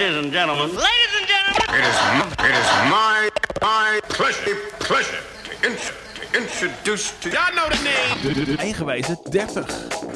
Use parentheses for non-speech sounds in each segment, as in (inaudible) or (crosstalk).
Ladies and gentlemen. Ladies and gentlemen. It is, it is my, my pleasure, pleasure to introduce to... Y'all know the name. Eigenwijze 30.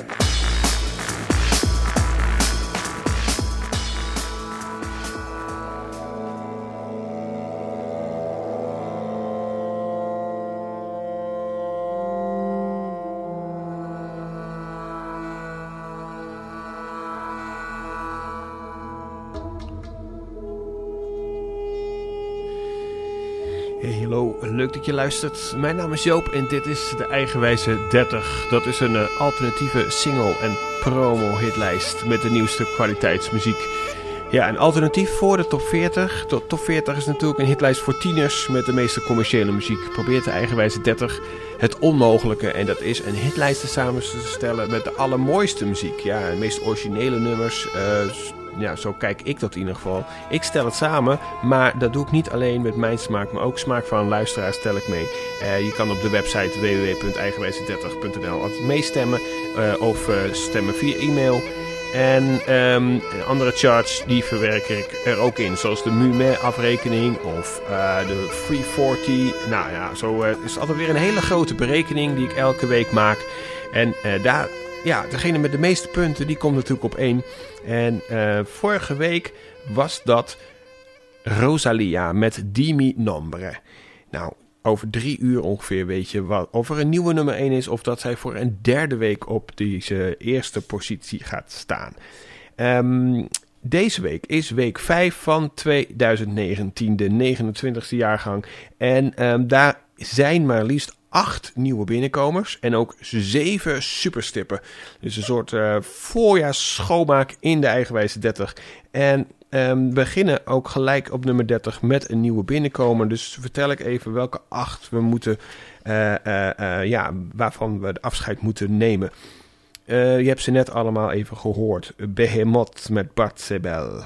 Dat je luistert. Mijn naam is Joop en dit is de Eigenwijze 30. Dat is een uh, alternatieve single- en promo-hitlijst met de nieuwste kwaliteitsmuziek. Ja, een alternatief voor de top 40. De top 40 is natuurlijk een hitlijst voor tieners met de meeste commerciële muziek. Probeert de Eigenwijze 30 het onmogelijke en dat is een hitlijst samen te stellen met de allermooiste muziek. Ja, de meest originele nummers, uh, ja, zo kijk ik dat in ieder geval. Ik stel het samen, maar dat doe ik niet alleen met mijn smaak, maar ook smaak van luisteraars stel ik mee. Uh, je kan op de website www.eigenwijze30.nl altijd meestemmen uh, of uh, stemmen via e-mail. En um, andere charts die verwerk ik er ook in, zoals de MUME-afrekening of de 340. Nou ja, zo is altijd weer een hele grote berekening die ik elke week maak. En daar ja, degene met de meeste punten, die komt natuurlijk op één. En uh, vorige week was dat Rosalia met Dimi Nombre. Nou, over drie uur ongeveer weet je wat, of er een nieuwe nummer 1 is... of dat zij voor een derde week op deze eerste positie gaat staan. Um, deze week is week 5 van 2019, de 29e jaargang. En um, daar zijn maar liefst acht nieuwe binnenkomers en ook zeven superstippen. Dus een soort uh, voorjaarsschoonmaak in de eigenwijze 30. En um, we beginnen ook gelijk op nummer 30 met een nieuwe binnenkomer. Dus vertel ik even welke acht we moeten, uh, uh, ja, waarvan we de afscheid moeten nemen. je hebt ze net allemaal even gehoord. Behemoth met Bart Sebel.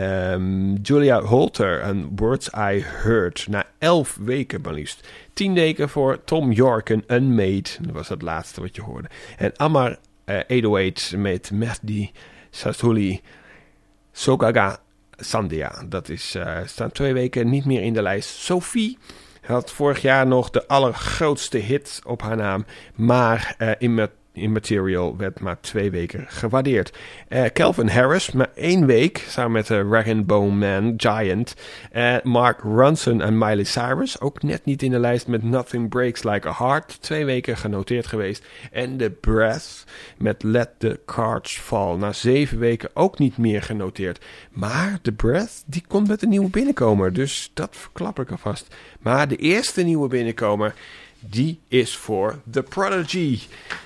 Um, Julia Holter en Words I Heard. Na elf weken maar liefst. Tien weken voor Tom York en Unmade. Dat was het laatste wat je hoorde. En Amar uh, 808 met Mehdi Sassouli Sogaga Sandia. Dat is, uh, staan twee weken niet meer in de lijst. Sophie had vorig jaar nog de allergrootste hit op haar naam. Maar uh, in met Immaterial werd maar twee weken gewaardeerd. Uh, Calvin Harris, maar één week, samen met de Rag Bone Man, Giant. Uh, Mark Ronson en Miley Cyrus, ook net niet in de lijst met Nothing Breaks Like a Heart. Twee weken genoteerd geweest. En The Breath met Let the Cards Fall. Na zeven weken ook niet meer genoteerd. Maar The Breath, die komt met een nieuwe binnenkomer. Dus dat verklap ik alvast. Maar de eerste nieuwe binnenkomer die is voor The Prodigy.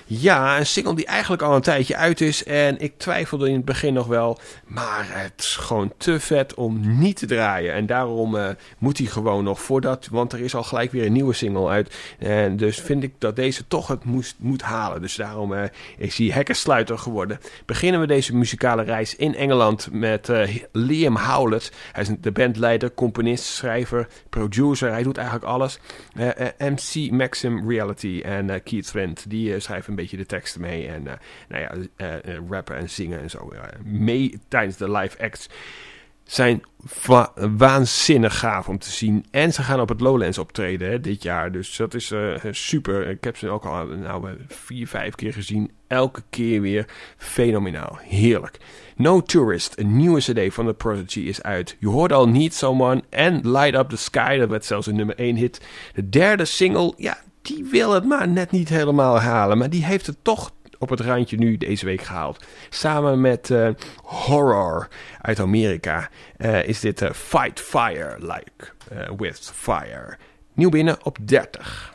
Ja, een single die eigenlijk al een tijdje uit is. En ik twijfelde in het begin nog wel. Maar het is gewoon te vet om niet te draaien. En daarom uh, moet hij gewoon nog voordat. Want er is al gelijk weer een nieuwe single uit. En dus vind ik dat deze toch het moest, moet halen. Dus daarom uh, is hij hekkersluiter geworden. Beginnen we deze muzikale reis in Engeland met uh, Liam Howlett. Hij is de bandleider, componist, schrijver, producer. Hij doet eigenlijk alles. MC Maxim Reality en Keith Trent. Die schrijven een beetje de teksten mee. En uh, nou ja, uh, rappen en zingen en zo. mee tijdens de live acts. Zijn wa waanzinnig gaaf om te zien. En ze gaan op het Lowlands optreden dit jaar. Dus dat is uh, super. Ik heb ze ook al nou, vier, vijf keer gezien. Elke keer weer fenomenaal. Heerlijk. No Tourist, een nieuwe cd van The Prodigy, is uit. Je hoort al Need Someone en Light Up the Sky. Dat werd zelfs een nummer 1 hit. De derde single, ja, die wil het maar net niet helemaal halen. Maar die heeft het toch op het randje nu deze week gehaald. Samen met uh, Horror uit Amerika uh, is dit uh, Fight Fire Like With Fire. Nieuw binnen op 30.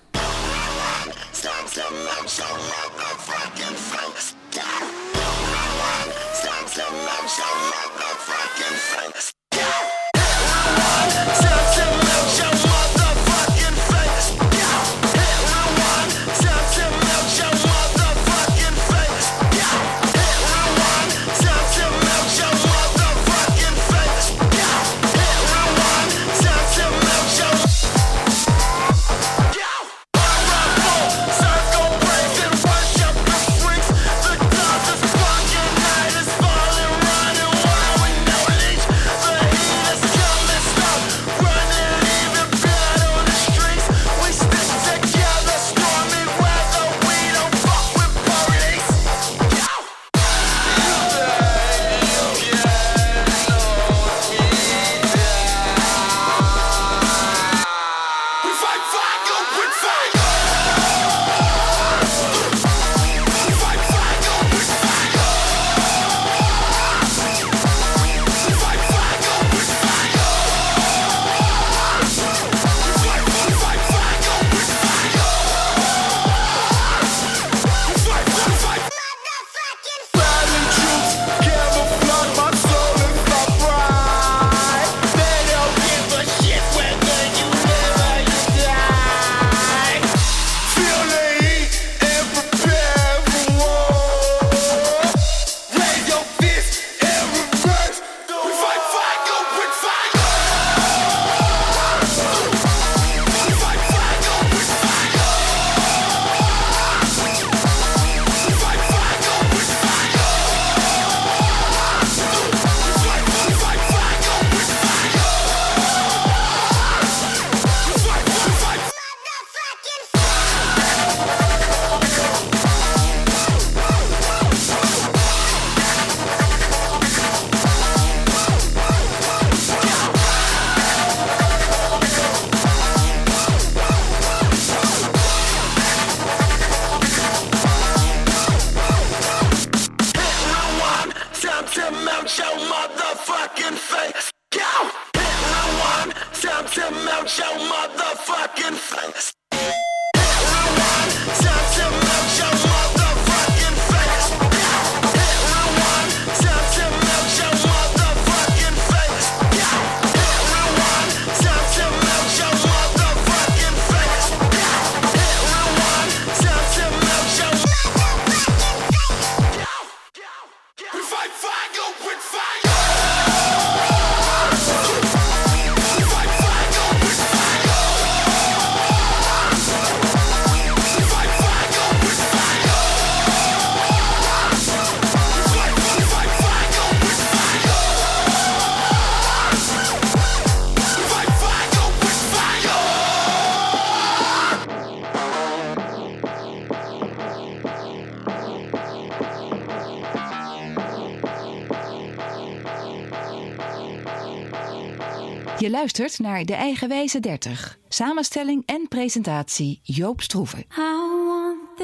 naar De Eigenwijze 30. Samenstelling en presentatie Joop Stroeven. Out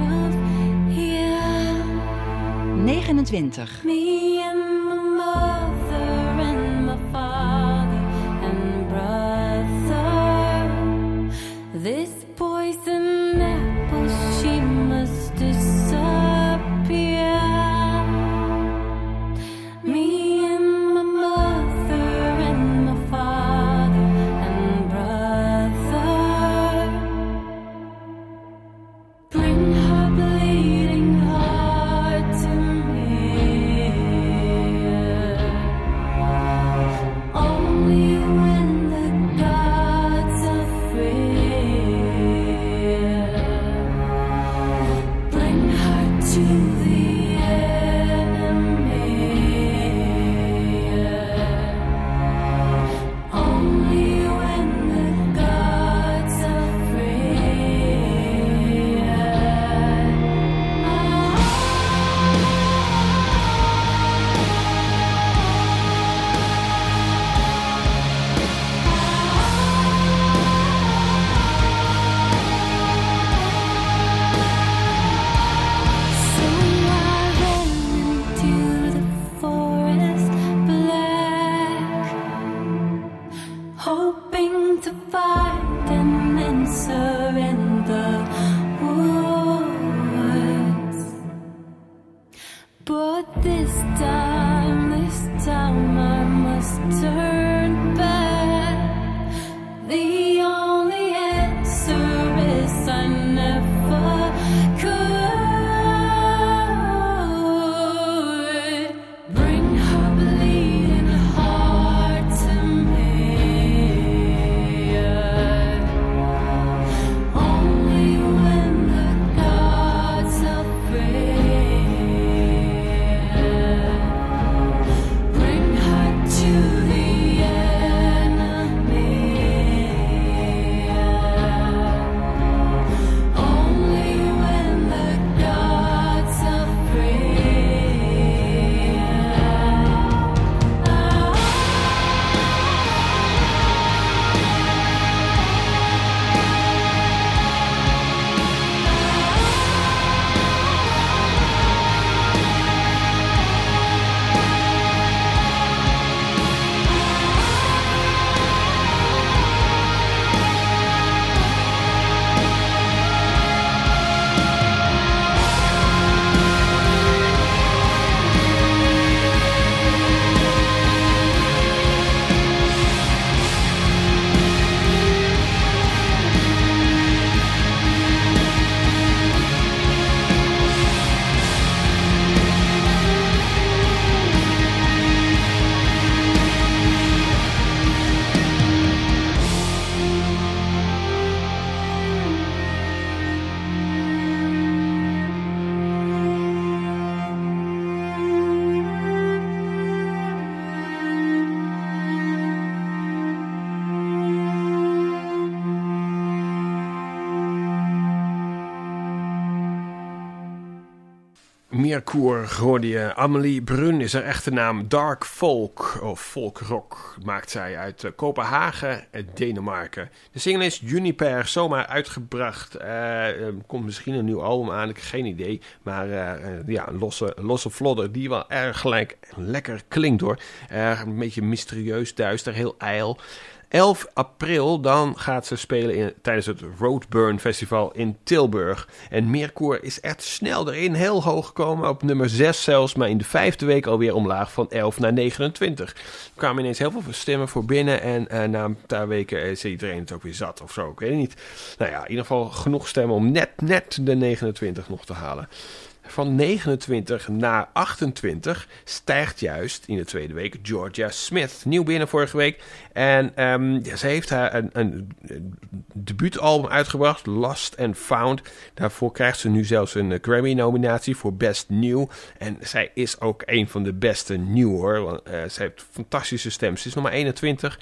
of here. 29. Meerkoer hoorde je. Amelie Brun is haar echte naam. Dark Folk of Folk Rock maakt zij uit uh, Kopenhagen, uh, Denemarken. De single is Juniper zomaar uitgebracht. Uh, komt misschien een nieuw album aan, ik heb geen idee. Maar ja, een losse, losse vlodder die wel erg gelijk lekker klinkt hoor. een beetje mysterieus, duister, heel ijl. 11 april dan gaat ze spelen tijdens het Roadburn Festival in Tilburg. En Meerkoer is echt snel erin, heel hoog gekomen, op nummer 6 zelfs, maar in de vijfde week alweer omlaag van 11 naar 29. Er kwamen ineens heel veel stemmen voor binnen en uh, na een paar weken is iedereen het ook weer zat of zo, ik weet het niet. Nou ja, in ieder geval genoeg stemmen om net, net de 29 nog te halen van 29 naar 28 stijgt juist in de tweede week Georgia Smith. Nieuw binnen vorige week. En um, ze heeft haar een, debuutalbum uitgebracht, Lost and Found. Daarvoor krijgt ze nu zelfs een Grammy-nominatie voor Best New. En zij is ook een van de beste nieuw hoor. Want, uh, ze heeft fantastische stem. Ze is nog maar 21.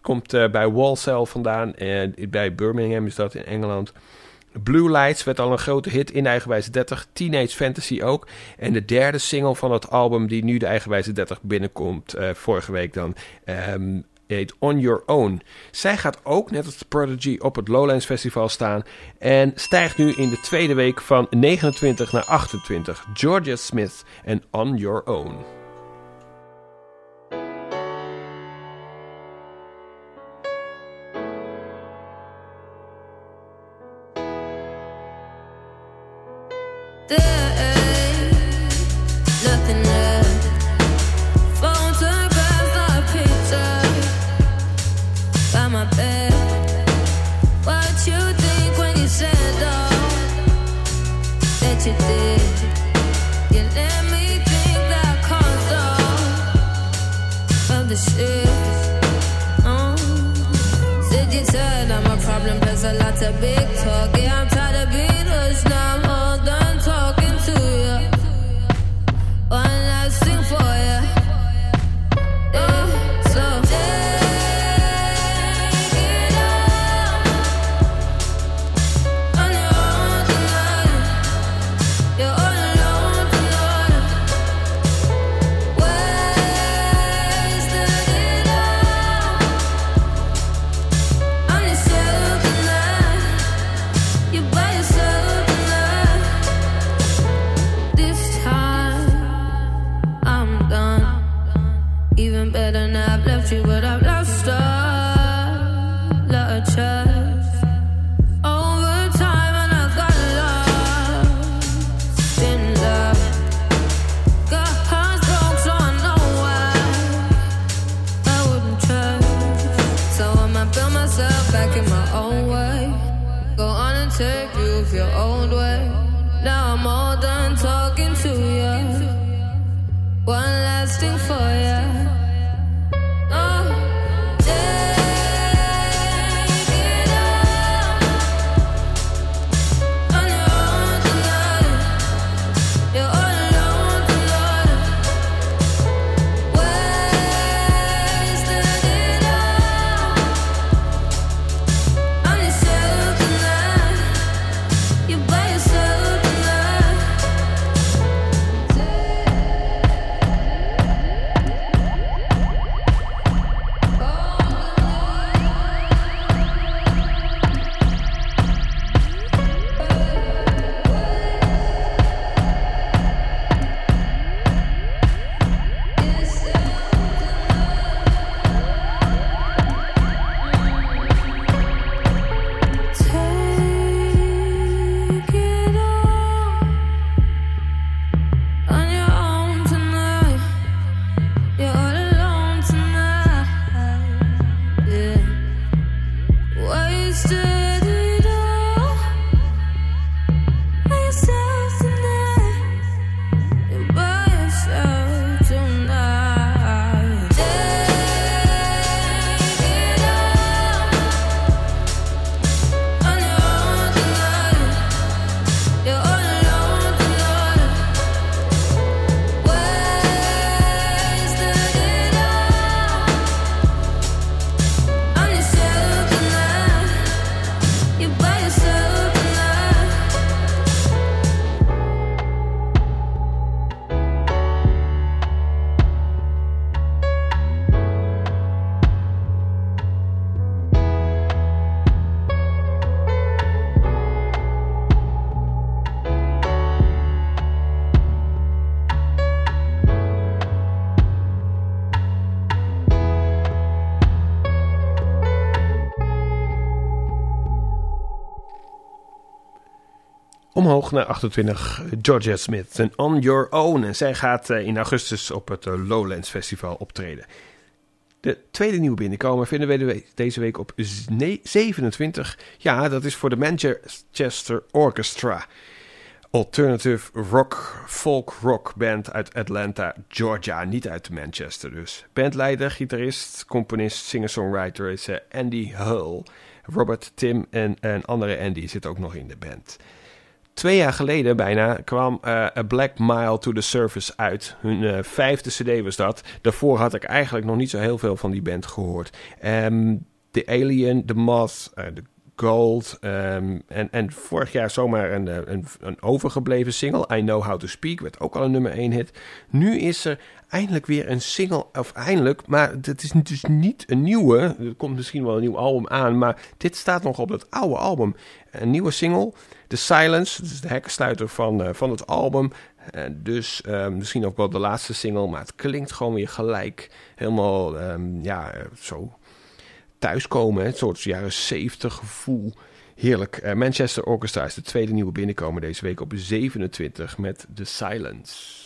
Komt uh, bij Walsall vandaan. Uh, bij Birmingham is dat in Engeland. Blue Lights werd al een grote hit in Eigenwijze 30. Teenage Fantasy ook. En de derde single van het album die nu de Eigenwijze 30 binnenkomt, uh, vorige week dan, um, heet On Your Own. Zij gaat ook, net als Prodigy, op het Lowlands Festival staan. En stijgt nu in de tweede week van 29 naar 28. Georgia Smith en On Your Own. Omhoog naar 28 Georgia Smith en On Your Own. En zij gaat eh, in augustus op het eh, Lowlands Festival optreden. De tweede nieuwe binnenkomer vinden we de- deze week op z- nee, 27. Ja, dat is voor de Manchester Orchestra. Alternative rock, folk rock band uit Atlanta, Georgia. Niet uit Manchester dus. Bandleider, gitarist, componist, singer-songwriter is eh, Andy Hull. Robert, Tim en een andere Andy zit ook nog in de band. Twee jaar geleden bijna kwam eh, A Black Mile to the Surface uit. Hun eh, vijfde cd was dat. Daarvoor had ik eigenlijk nog niet zo heel veel van die band gehoord. Ehm The Alien, The Moth, eh, The Gold. ehm, en, en vorig jaar zomaar een, een, een overgebleven single. I Know How to Speak. Werd ook al een nummer 1 hit. Nu is er eindelijk weer een single. Of eindelijk, maar het is dus niet een nieuwe. Er komt misschien wel een nieuw album aan. Maar dit staat nog op het oude album. Een nieuwe single. The Silence. Dat is de hekkensluiter van, eh, van het album. Eh, dus eh, misschien ook wel de laatste single. Maar het klinkt gewoon weer gelijk. Helemaal, ehm, ja, zo thuiskomen. hè. Een soort jaren 70 gevoel. Heerlijk. Manchester Orchestra is de tweede nieuwe binnenkomer deze week op 27 met The Silence.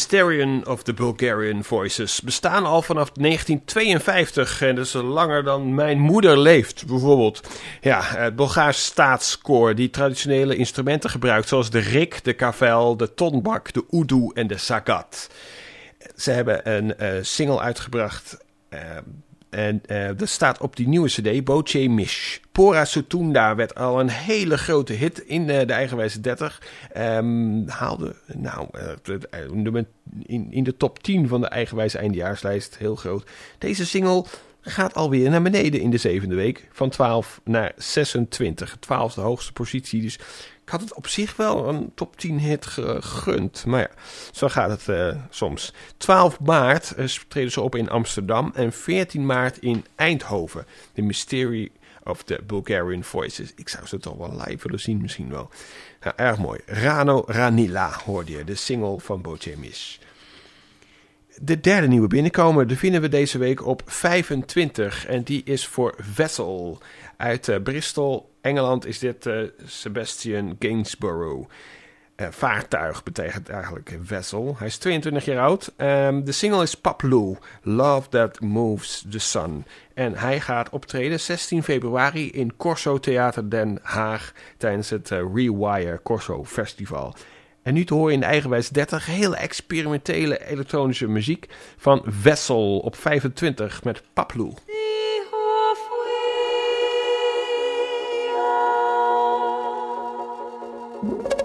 Mysterion of the Bulgarian Voices bestaan al vanaf 1952 en dat is langer dan mijn moeder leeft, bijvoorbeeld. Ja, het Bulgaars staatskoor die traditionele instrumenten gebruikt, zoals de rik, de kavel, de tonbak, de udu en de sagat. Ze hebben een eh, single uitgebracht. eh, en eh, dat staat op die nieuwe CD, Boche Mish. Pora Sutunda werd al een hele grote hit in eh, de eigenwijze 30. Ehm, haalde nou, eh, in, in de top 10 van de eigenwijze eindejaarslijst. Heel groot. Deze single gaat alweer naar beneden in de zevende week. Van 12 naar 26. 12 de hoogste positie. Dus ik had het op zich wel een top 10 hit gegund. Maar ja, zo gaat het eh, soms. 12 maart eh, treden ze op in Amsterdam. En 14 maart in Eindhoven. The Mystery of the Bulgarian Voices. Ik zou ze toch wel live willen zien misschien wel. Nou, erg mooi. Rano Ranila hoorde je. De single van Bochemis. De derde nieuwe binnenkomer, die vinden we deze week op 25. En die is voor Vessel. Uit eh, Bristol, Engeland, is dit eh, Sebastian Gainsborough. Eh, vaartuig betekent eigenlijk Vessel. Hij is 22 jaar oud. Ehm, de single is Paplu, Love That Moves the Sun. En hij gaat optreden 16 februari in Corso Theater Den Haag tijdens het eh, Rewire Corso Festival. En nu te horen in de eigenwijs 30 hele experimentele elektronische muziek van Vessel op 25 met Paplu. you.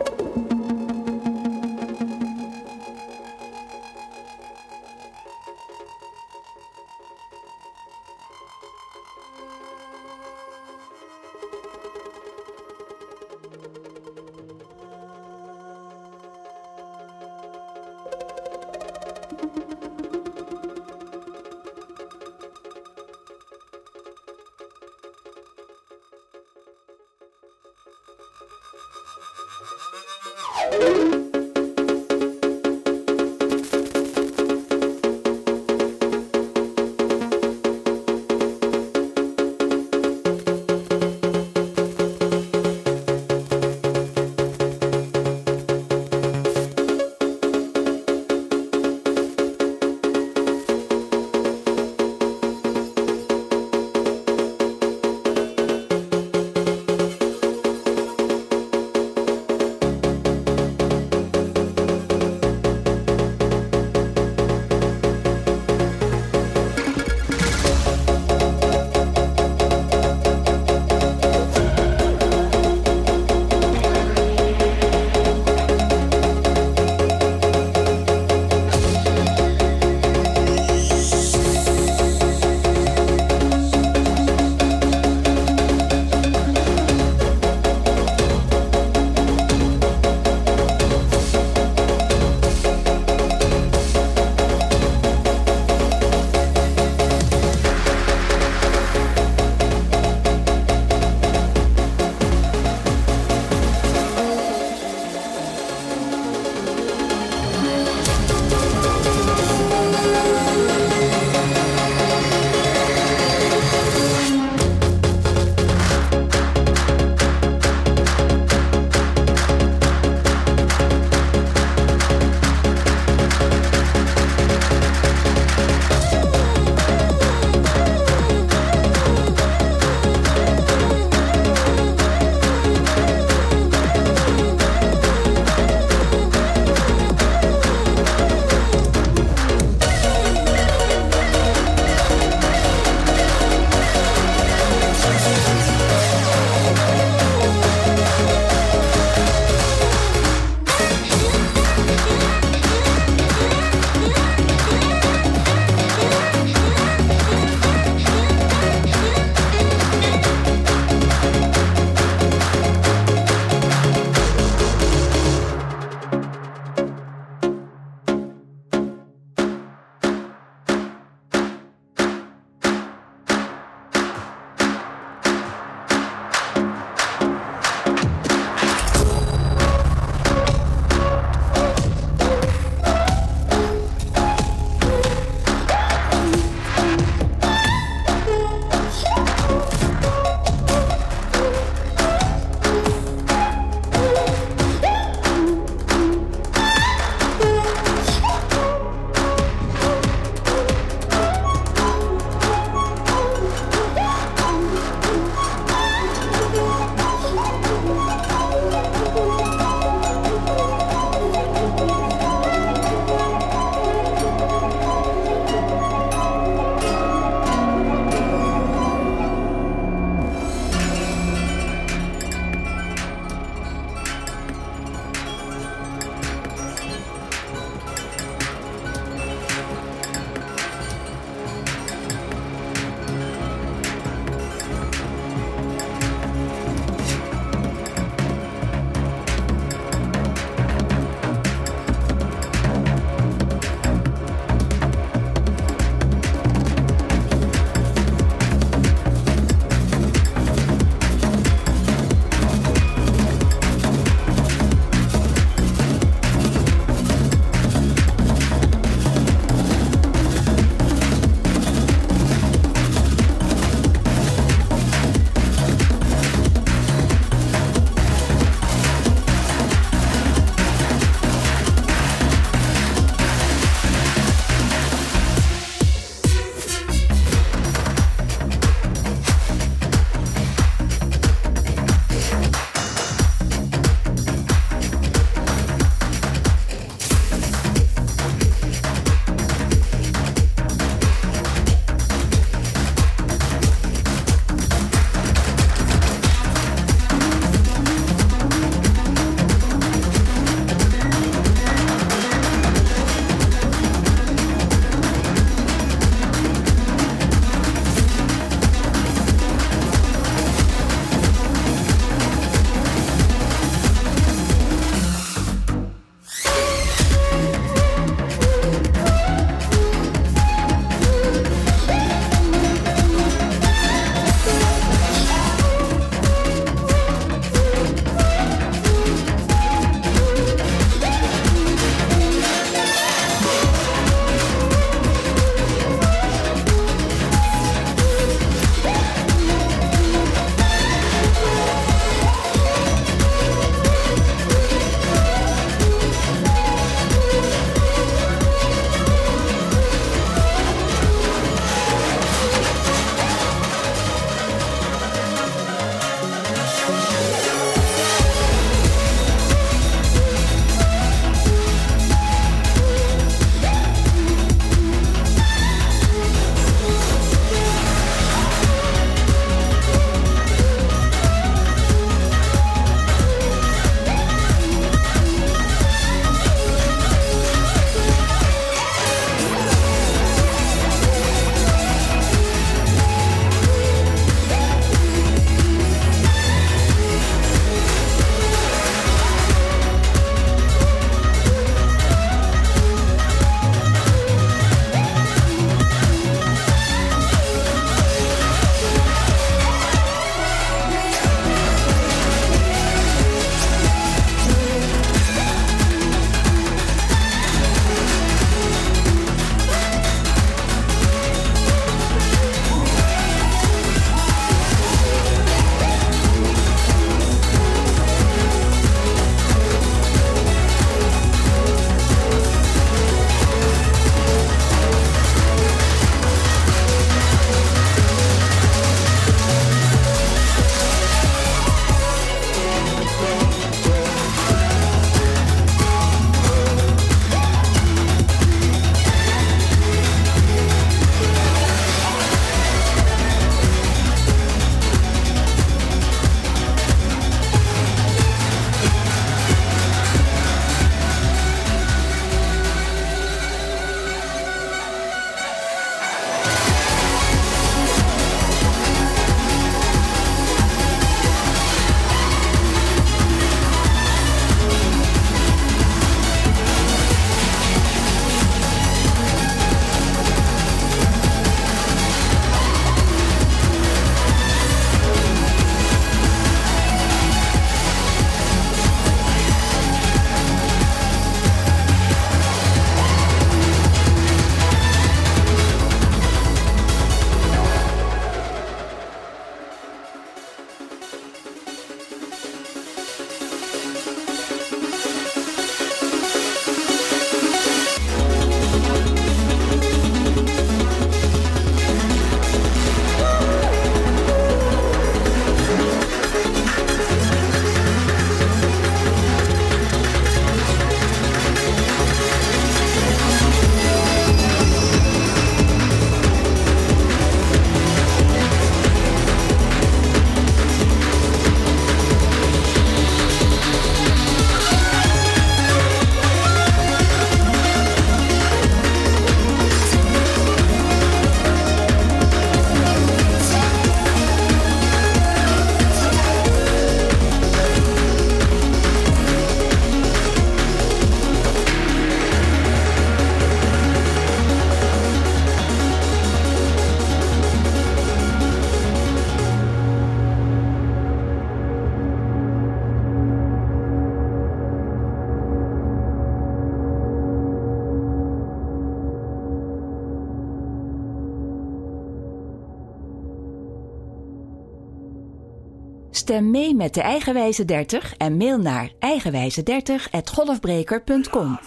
Stem mee met de Eigenwijze 30 en mail naar eigenwijze30@golfbreker.com.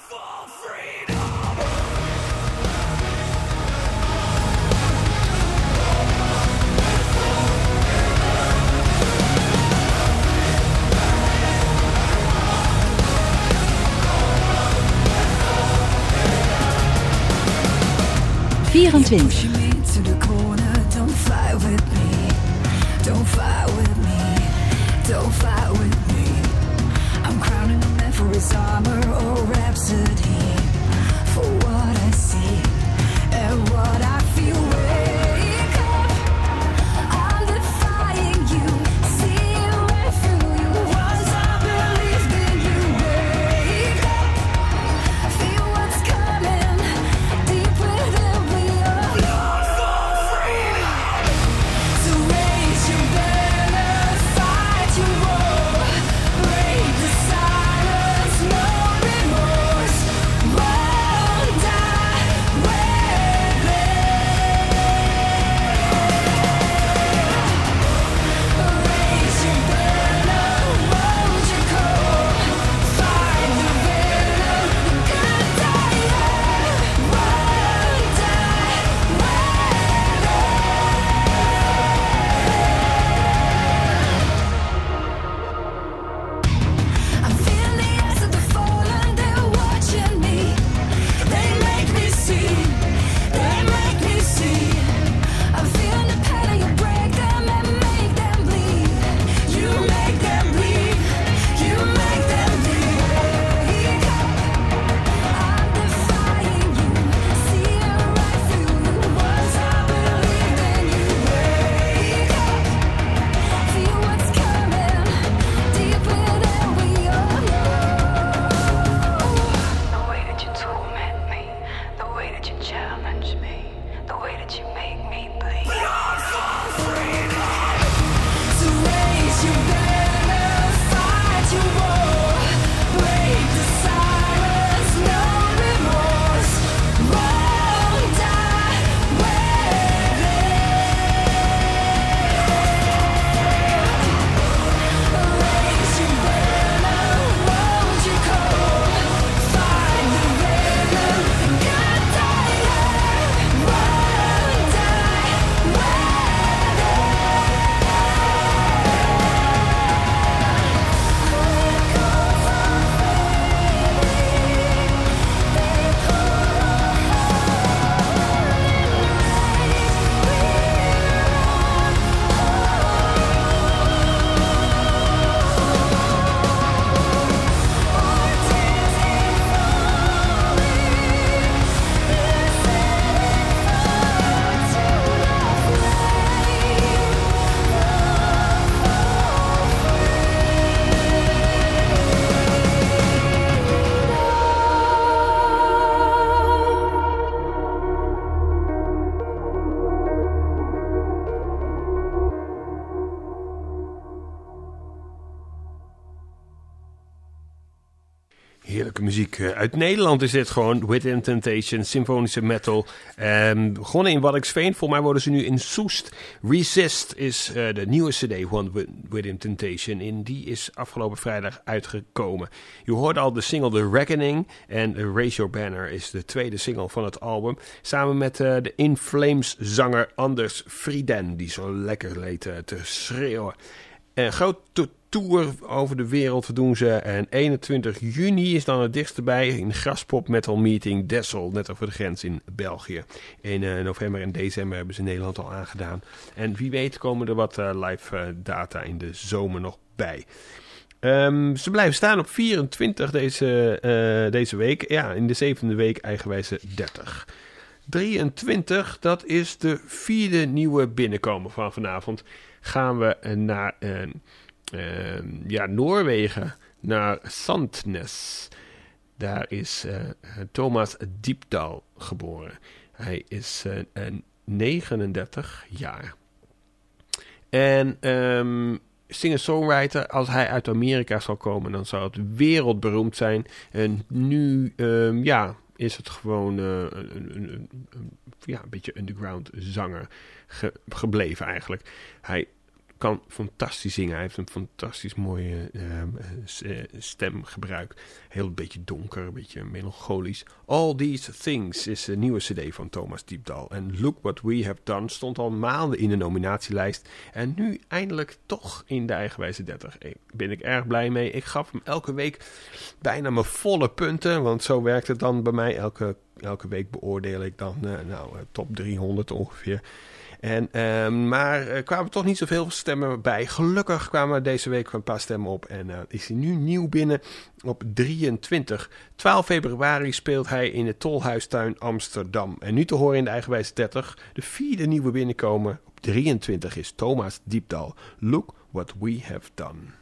Vierentwintig. Uit Nederland is dit gewoon Within Temptation, symfonische metal. Ehm begonnen in Waddinxveen. Volgens mij worden ze nu in Soest. Resist is eh, de nieuwe cd van Wi- Within Temptation. En die is afgelopen vrijdag uitgekomen. Je hoorde al de single The Reckoning. En Raise Your Banner is de tweede single van het album. Samen met eh, de In Flames zanger Anders Frieden. Die zo lekker leed eh, te schreeuwen. Een grote tour over de wereld doen ze. En 21 juni is dan het dichtst bij in Graspop Metal Meeting Dessel, net over de grens in België. In eh, november en december hebben ze Nederland al aangedaan. En wie weet komen er wat eh, live eh, data in de zomer nog bij. Ehm, ze blijven staan op 24 deze, deze week. Ja, in de zevende week eigenwijze 30. 23, dat is de vierde nieuwe binnenkomer van vanavond. Gaan we naar eh, ja, Noorwegen, naar Sandnes. Daar is eh, Thomas Diepdal geboren. Hij is eh, een 39 jaar. En ehm singer-songwriter, als hij uit Amerika zou komen, dan zou het wereldberoemd zijn. En nu, ehm, ja, is het gewoon eh, een, een, een, ja, een beetje underground zanger ge- gebleven eigenlijk. Hij kan fantastisch zingen. Hij heeft een fantastisch mooie ehm, eh, eh, stemgebruik. Heel beetje donker, een beetje melancholisch. All These Things is de nieuwe cd van Thomas Diepdal. En Look What We Have Done stond al maanden in de nominatielijst. En nu eindelijk toch in de eigenwijze 30. Daar ben ik erg blij mee. Ik gaf hem elke week bijna mijn volle punten. Want zo werkt het dan bij mij. Elke, elke week beoordeel ik dan eh, nou, top 300 ongeveer. En, ehm, maar er kwamen toch niet zoveel stemmen bij. Gelukkig kwamen deze week een paar stemmen op. En eh, is hij nu nieuw binnen op 23. 12 februari speelt hij in de Tolhuistuin Amsterdam. En nu te horen in de eigenwijze 30. De vierde nieuwe binnenkomen op 23 is Thomas Diepdal. Look what we have done.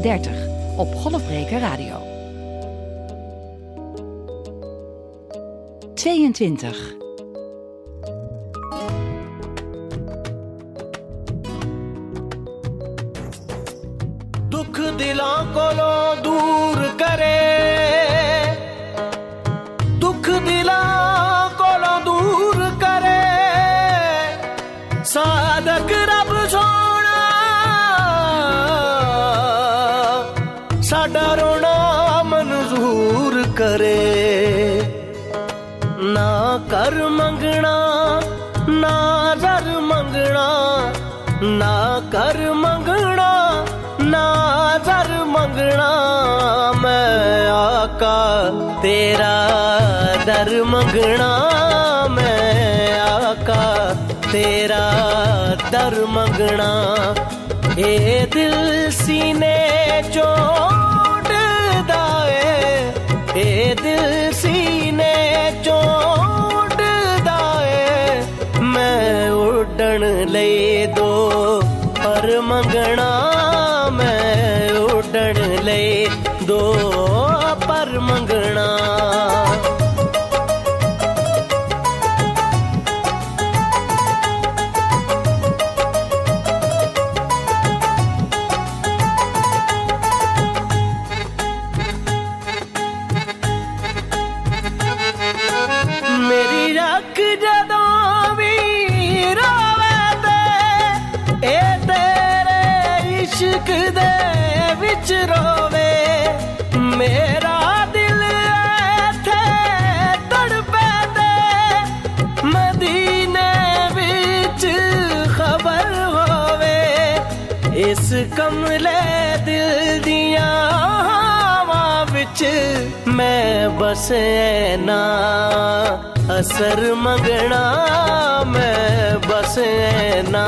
30 op Golfbreker Radio. 22. शरणा मैं आका, तेरा दर मंगना ए दिल सीने चोट दाए, ए दिल सीने चोट दाए। मैं उड़न ले दो पर मंगना। ਵਿੱਚ ਰੋਵੇ ਮੇਰਾ ਦਿਲ ਇੱਥੇ ਤੜਪੇ ਤੇ ਮਦੀਨੇ ਵਿੱਚ ਖਬਰ ਹੋਵੇ ਇਸ ਕਮਲੇ ਦਿਲ ਦੀਆਂ ਹਵਾ ਵਿੱਚ ਮੈਂ ਬਸੇ ਨਾ ਅਸਰ ਮੰਗਣਾ ਮੈਂ ਬਸੇ ਨਾ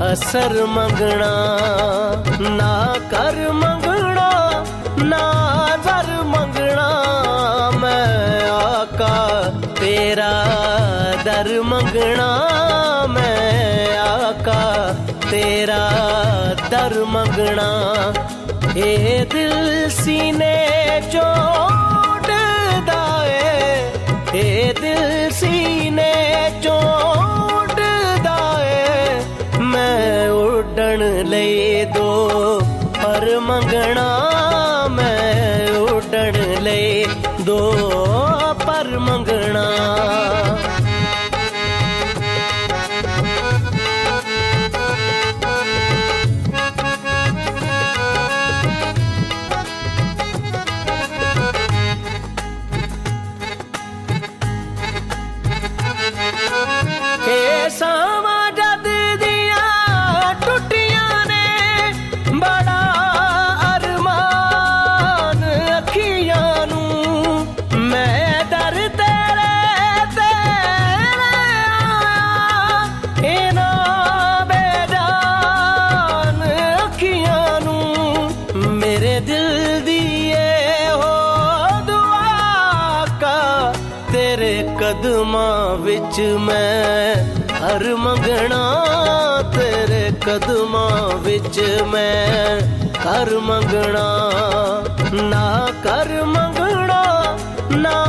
असर मंगना, ना कर मंगना, ना दर मंगना, मैं आका तेरा दर मंगना, मैं आका तेरा दर मंगना। ए दिल सीने चोट दाए, ए दिल ये दो ਵਿੱਚ ਮੈਂ ਹਰ ਮੰਗਣਾ ਨਾ ਕਰ ਮੰਗਣਾ ਨਾ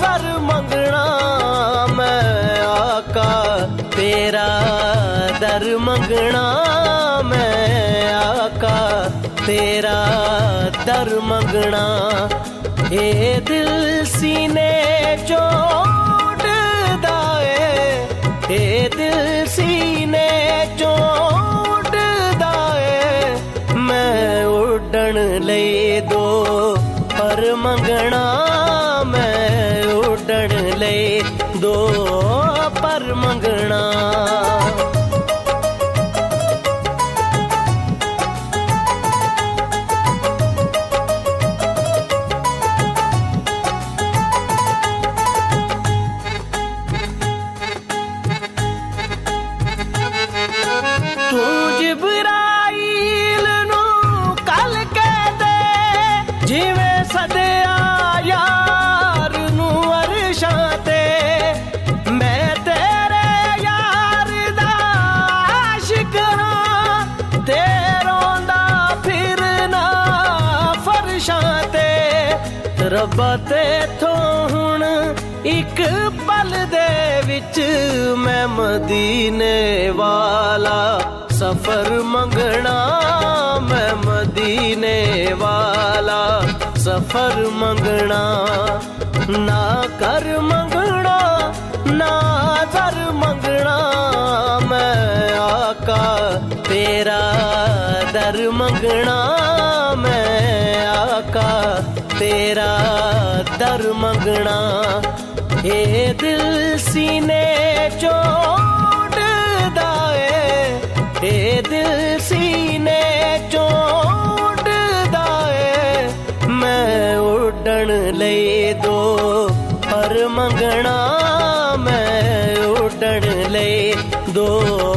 ਜ਼ਰ ਮੰਗਣਾ ਮੈਂ ਆਕਾ ਤੇਰਾ ਦਰ ਮੰਗਣਾ ਮੈਂ ਆਕਾ ਤੇਰਾ ਦਰ ਮੰਗਣਾ ਇਹ ਦਿਲ ਸੀਨੇ ਚੋਂ ਇੱਕ ਪਲ ਦੇ ਵਿੱਚ ਮੈਂ ਮਦੀਨੇ ਵਾਲਾ ਸਫਰ ਮੰਗਣਾ ਮੈਂ ਮਦੀਨੇ ਵਾਲਾ ਸਫਰ ਮੰਗਣਾ ਨਾ ਕਰ ਮੰਗਣਾ ਨਾ ਜ਼ਰ ਮੰਗਣਾ ਮੈਂ ਆਕਾ ਤੇਰਾ ਦਰ ਮੰਗਣਾ ਮੈਂ ਆਕਾ ਤੇਰਾ ਤੇਰਾ ਦਰ ਮੰਗਣਾ ਇਹ ਦਿਲ ਸੀਨੇ ਚੋੜਦਾ ਏ। ਇਹ ਦਿਲ ਸੀਨੇ ਚੋੜਦਾ ਏ। ਮੈਂ ਉੱਡਣ ਲਈ ਦੋ ਪਰ ਮੰਗਣਾ, ਮੈਂ ਉੱਡਣ ਲਈ ਦੋ।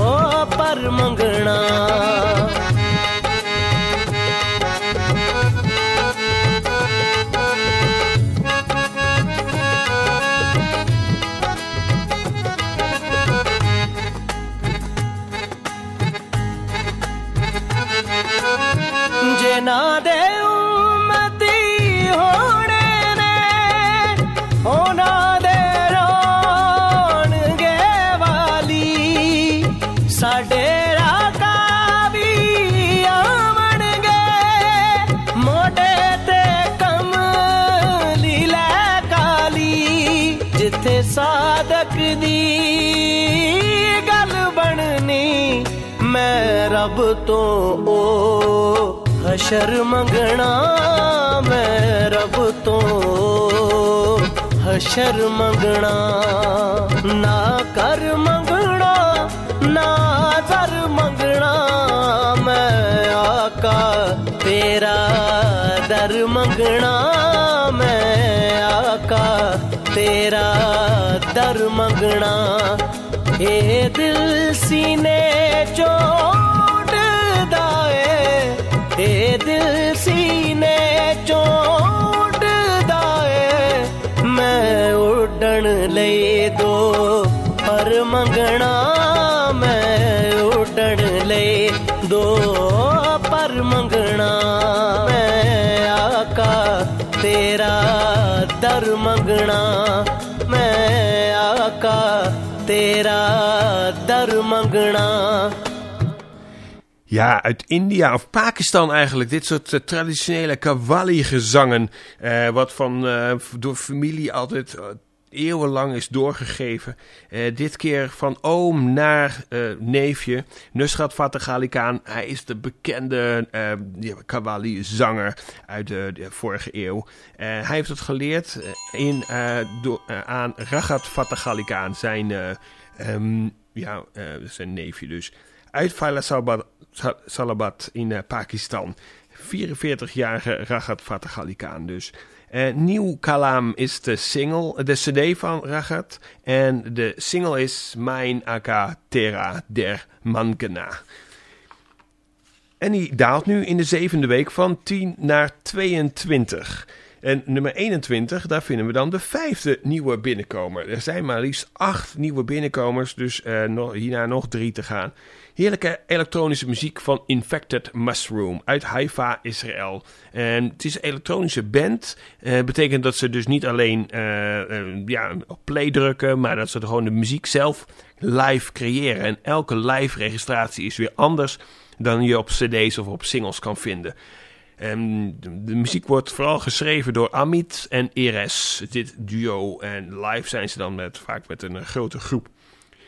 अब तो ओ हशर मंगना मैं रब तो हशर मंगना, ना कर मंगना, ना दर मंगना, मैं आका तेरा दर मंगना, मैं आका तेरा दर मंगना। ਇਹ ਦਿਲ ਸੀਨੇ ਚੋੜਦਾ ਏ। ਇਹ ਦਿਲ ਸੀਨੇ ਚੋੜਦਾ ਏ। ਮੈਂ ਉੱਡਣ ਲਈ ਦੋ ਪਰ ਮੰਗਣਾ, ਮੈਂ ਉੱਡਣ ਲਈ ਦੋ ਪਰ ਮੰਗਣਾ। ਮੈਂ ਆਕਾ ਤੇਰਾ ਦਰ ਮੰਗਣਾ। ਮੈਂ ਆਕਾ तेरा दर मंगना Ja, uit India of Pakistan eigenlijk. Dit soort eh, traditionele kawali-gezangen. Eh, wat van, eh, door familie altijd eeuwenlang is doorgegeven. Eh, dit keer van oom naar eh, neefje. Nusrat Fateh Ali. Hij is de bekende eh, ja, kawali-zanger uit de, vorige eeuw. Eh, hij heeft het geleerd eh, in, eh, eh, aan Ragat Fateh Ali. Zijn, eh, ehm, ja, eh, zijn neefje dus uit Faisalabad Sa- Salabad in eh, Pakistan. 44-jarige Ragat Fateh Ali dus. Eh, Nieuw Kalam is de single, de cd van Ragat. En de single is Mijn Aka Tera der Mangena. En die daalt nu in de zevende week van 10 naar 22. En nummer 21, daar vinden we dan de vijfde nieuwe binnenkomer. Er zijn maar liefst acht nieuwe binnenkomers, dus eh, hierna nog drie te gaan. Heerlijke elektronische muziek van Infected Mushroom uit Haifa, Israël. Het is een elektronische band. Eh, betekent dat ze dus niet alleen eh, eh, ja, op play drukken, maar dat ze gewoon de muziek zelf live creëren. En elke live registratie is weer anders dan je op cd's of op singles kan vinden. En de, muziek wordt vooral geschreven door Amit en Eres, dit duo. En live zijn ze dan met, vaak met een grote groep.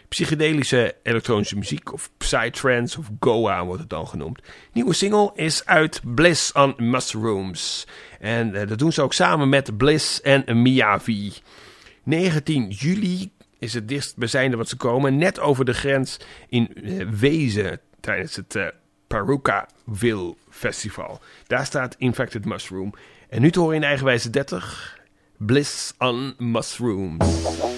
Psychedelische elektronische muziek, of psytrance, of Goa wordt het dan genoemd. Nieuwe single is uit Bliss on Mushrooms. En eh, dat doen ze ook samen met Bliss en Miyavi. 19 juli is het dichtstbijzijnde wat ze komen. Net over de grens in eh, Wezen tijdens het eh Parukaville Festival. Daar staat Infected Mushroom. En nu te horen in eigenwijze 30. Bliss on Mushrooms.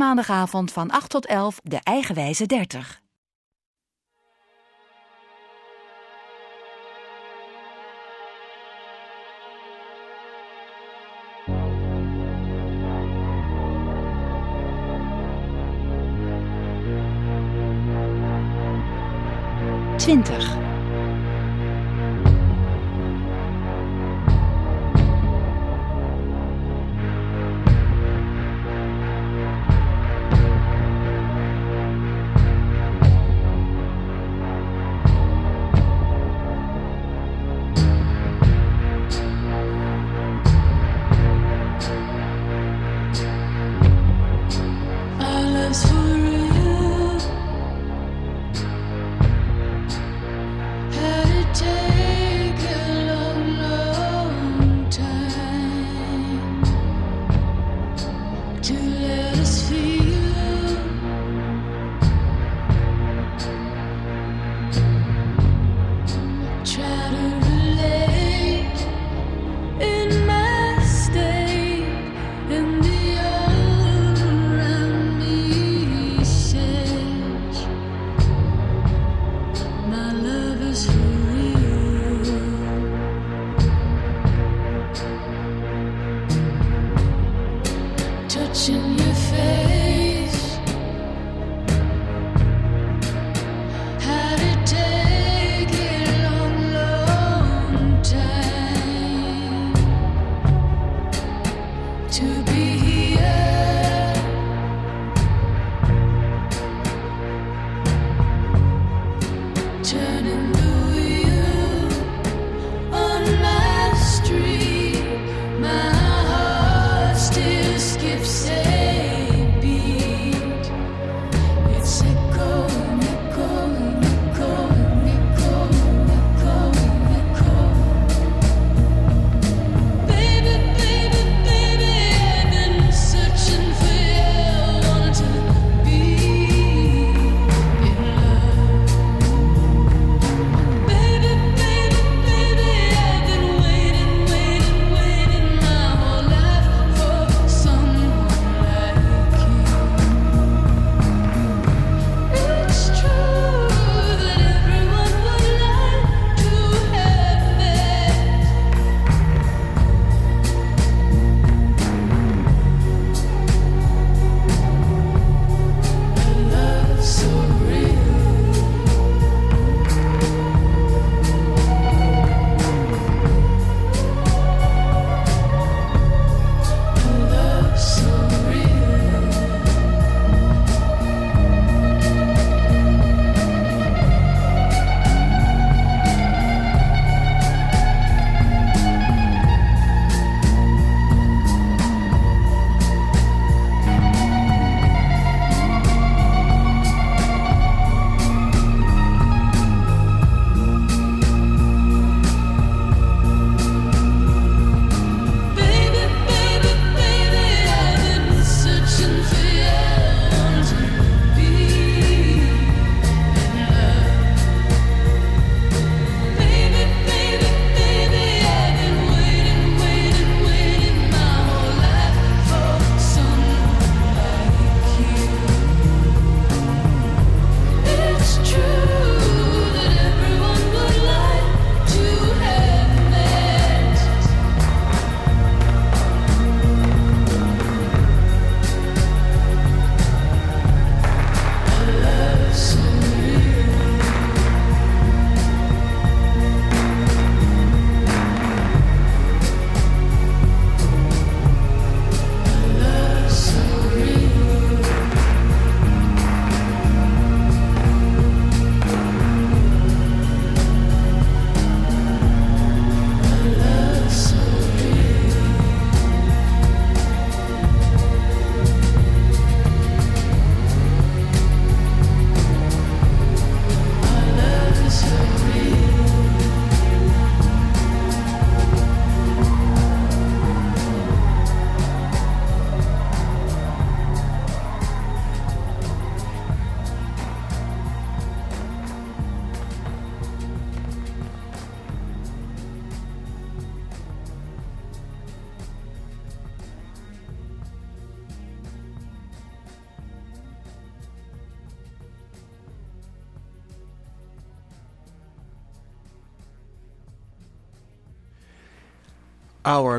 Maandagavond van 8 tot 11 de eigenwijze 30.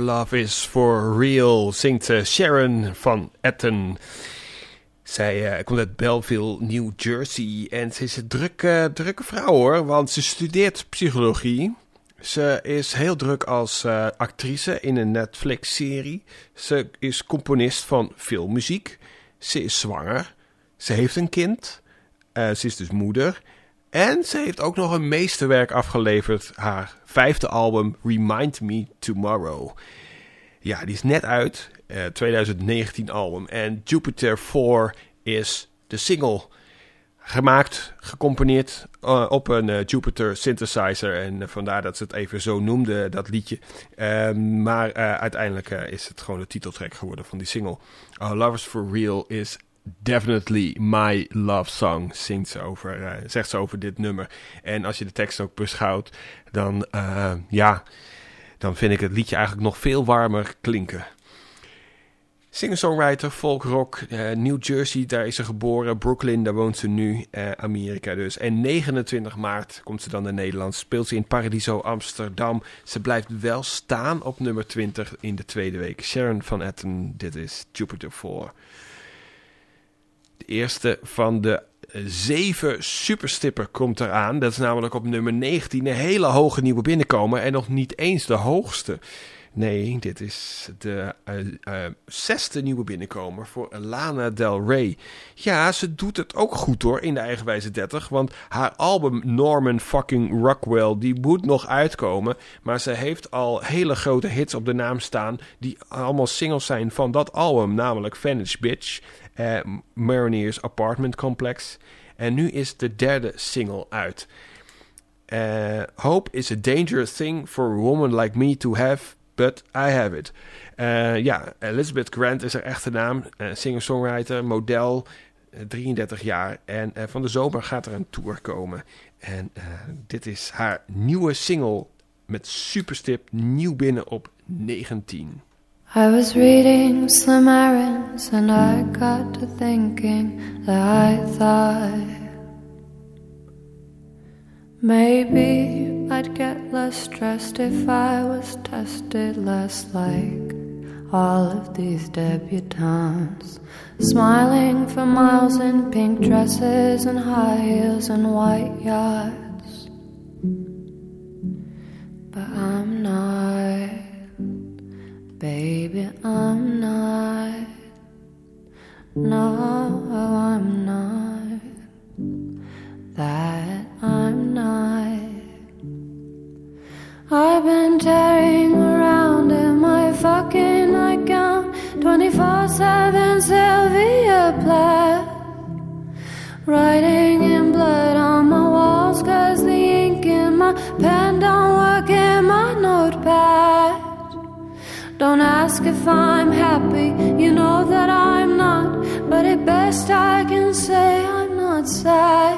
Love is for Real, zingt eh, Sharon van Etten. Zij eh, komt uit Belleville, New Jersey. En ze is een drukke, drukke vrouw hoor, want ze studeert psychologie. Ze is heel druk als eh, actrice in een Netflix-serie. Ze is componist van filmmuziek. Ze is zwanger. Ze heeft een kind. Ze is dus moeder. En ze heeft ook nog een meesterwerk afgeleverd. Haar vijfde album Remind Me Tomorrow. Ja, die is net uit. eh, 2019 album. En Jupiter 4 is de single. Gemaakt, gecomponeerd eh, op een eh, Jupiter synthesizer. En eh, vandaar dat ze het even zo noemde, dat liedje. Ehm, maar eh, uiteindelijk eh, is het gewoon de titeltrack geworden van die single. Our Love is for Real is definitely my love song, over, eh, zegt ze over dit nummer. En als je de tekst ook beschouwt, dan, eh, ja, dan vind ik het liedje eigenlijk nog veel warmer klinken. Singer-songwriter, folk rock, eh, New Jersey, daar is ze geboren. Brooklyn, daar woont ze nu, Amerika dus. En 29 maart komt ze dan naar Nederland. Speelt ze in Paradiso Amsterdam. Ze blijft wel staan op nummer 20 in de tweede week. Sharon van Etten, dit is Jupiter 4. De eerste van de eh, zeven superstipper komt eraan. Dat is namelijk op nummer 19 een hele hoge nieuwe binnenkomer. En nog niet eens de hoogste. Nee, dit is de eh, eh, zesde nieuwe binnenkomer voor Lana Del Rey. Ja, ze doet het ook goed hoor in de eigenwijze 30. Want haar album Norman fucking Rockwell, die moet nog uitkomen. Maar ze heeft al hele grote hits op de naam staan. Die allemaal singles zijn van dat album. Namelijk Vanish Bitch, eh, Mariners Apartment Complex. En nu is de derde single uit. Eh, hope is a dangerous thing for a woman like me to have, but I have it. Eh, ja, Elizabeth Grant is haar echte naam. Eh, Singer-songwriter, model, eh, 33 jaar. En van de zomer gaat er een tour komen. En dit is haar nieuwe single met superstip nieuw binnen op 19. I was reading Slim Aarons and I got to thinking that I thought maybe I'd get less stressed if I was tested less like all of these debutantes. Smiling for miles in pink dresses and high heels and white yachts. But I'm not. Baby, I'm not. No, I'm not. That I'm not. I've been tearing around in my fucking nightgown 24 7 Sylvia Plath. Writing in blood on my walls, cause the ink in my pen don't Don't ask if I'm happy, you know that I'm not. But at best I can say I'm not sad.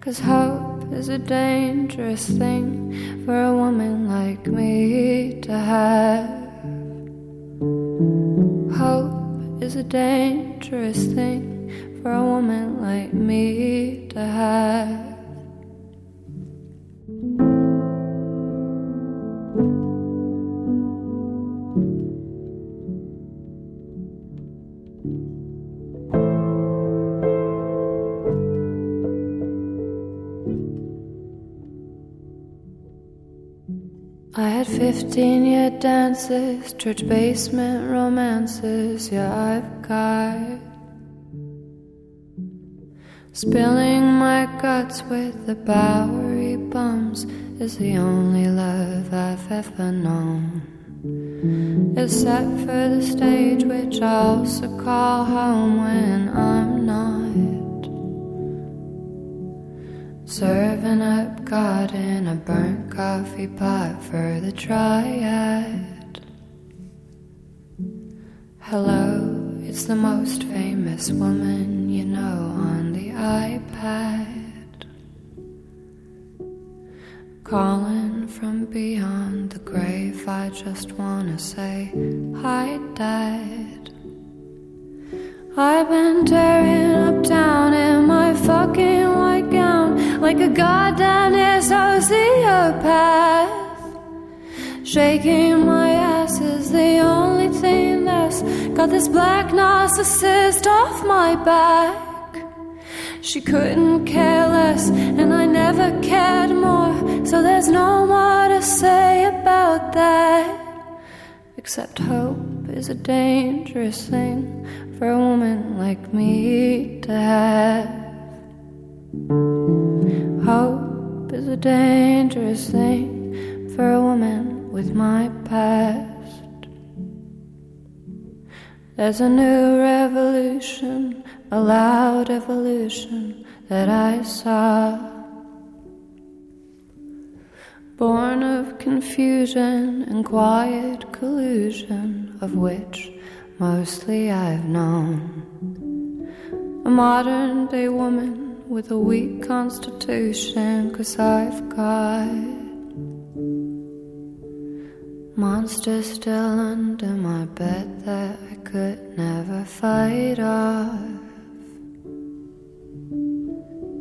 Cause hope is a dangerous thing for a woman like me to have. Hope is a dangerous thing for a woman like me to have. 15 year dances, church basement romances, yeah, I've got. Spilling my guts with the Bowery bums is the only love I've ever known. Except for the stage, which I also call home when I'm not. Serving up God in a burnt coffee pot for the triad. Hello, it's the most famous woman you know on the iPad. Calling from beyond the grave, I just wanna say hi, Dad. I've been tearing up town like a goddamn sociopath. Shaking my ass is the only thing that's got this black narcissist off my back. She couldn't care less, and I never cared more. So there's no more to say about that. Except hope is a dangerous thing for a woman like me to have. Hope is a dangerous thing for a woman with my past. There's a new revolution, a loud evolution that I saw. Born of confusion and quiet collusion, of which mostly I've known. A modern day woman with a weak constitution, cause I've got monsters still under my bed that I could never fight off.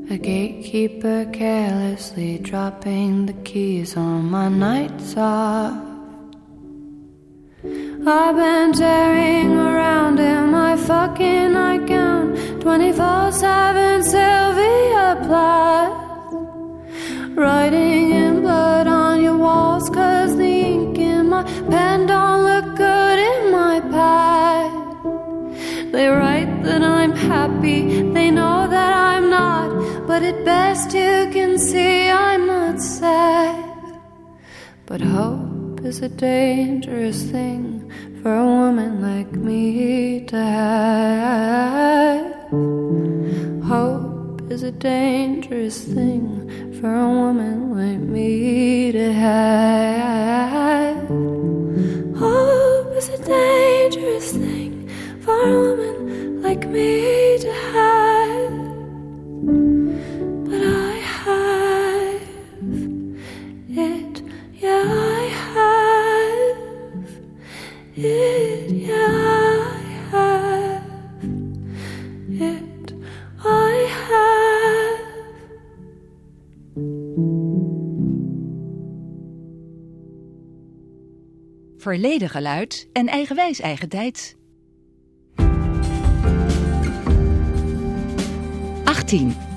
A gatekeeper carelessly dropping the keys on my nights off. I've been tearing around in my fucking nightgown 24 7 Sylvia Plath. Writing in blood on your walls, cause the ink in my pen don't look good in my pad. They write that I'm happy, they know that I'm not, but at best you can see I'm not sad. But hope is a dangerous thing for a woman like me to have. Hope is a dangerous thing for a woman like me to have. Hope is a dangerous thing for a woman like me to have. But I have it, yeah, Verleden geluid en eigenwijs eigen tijd. 18.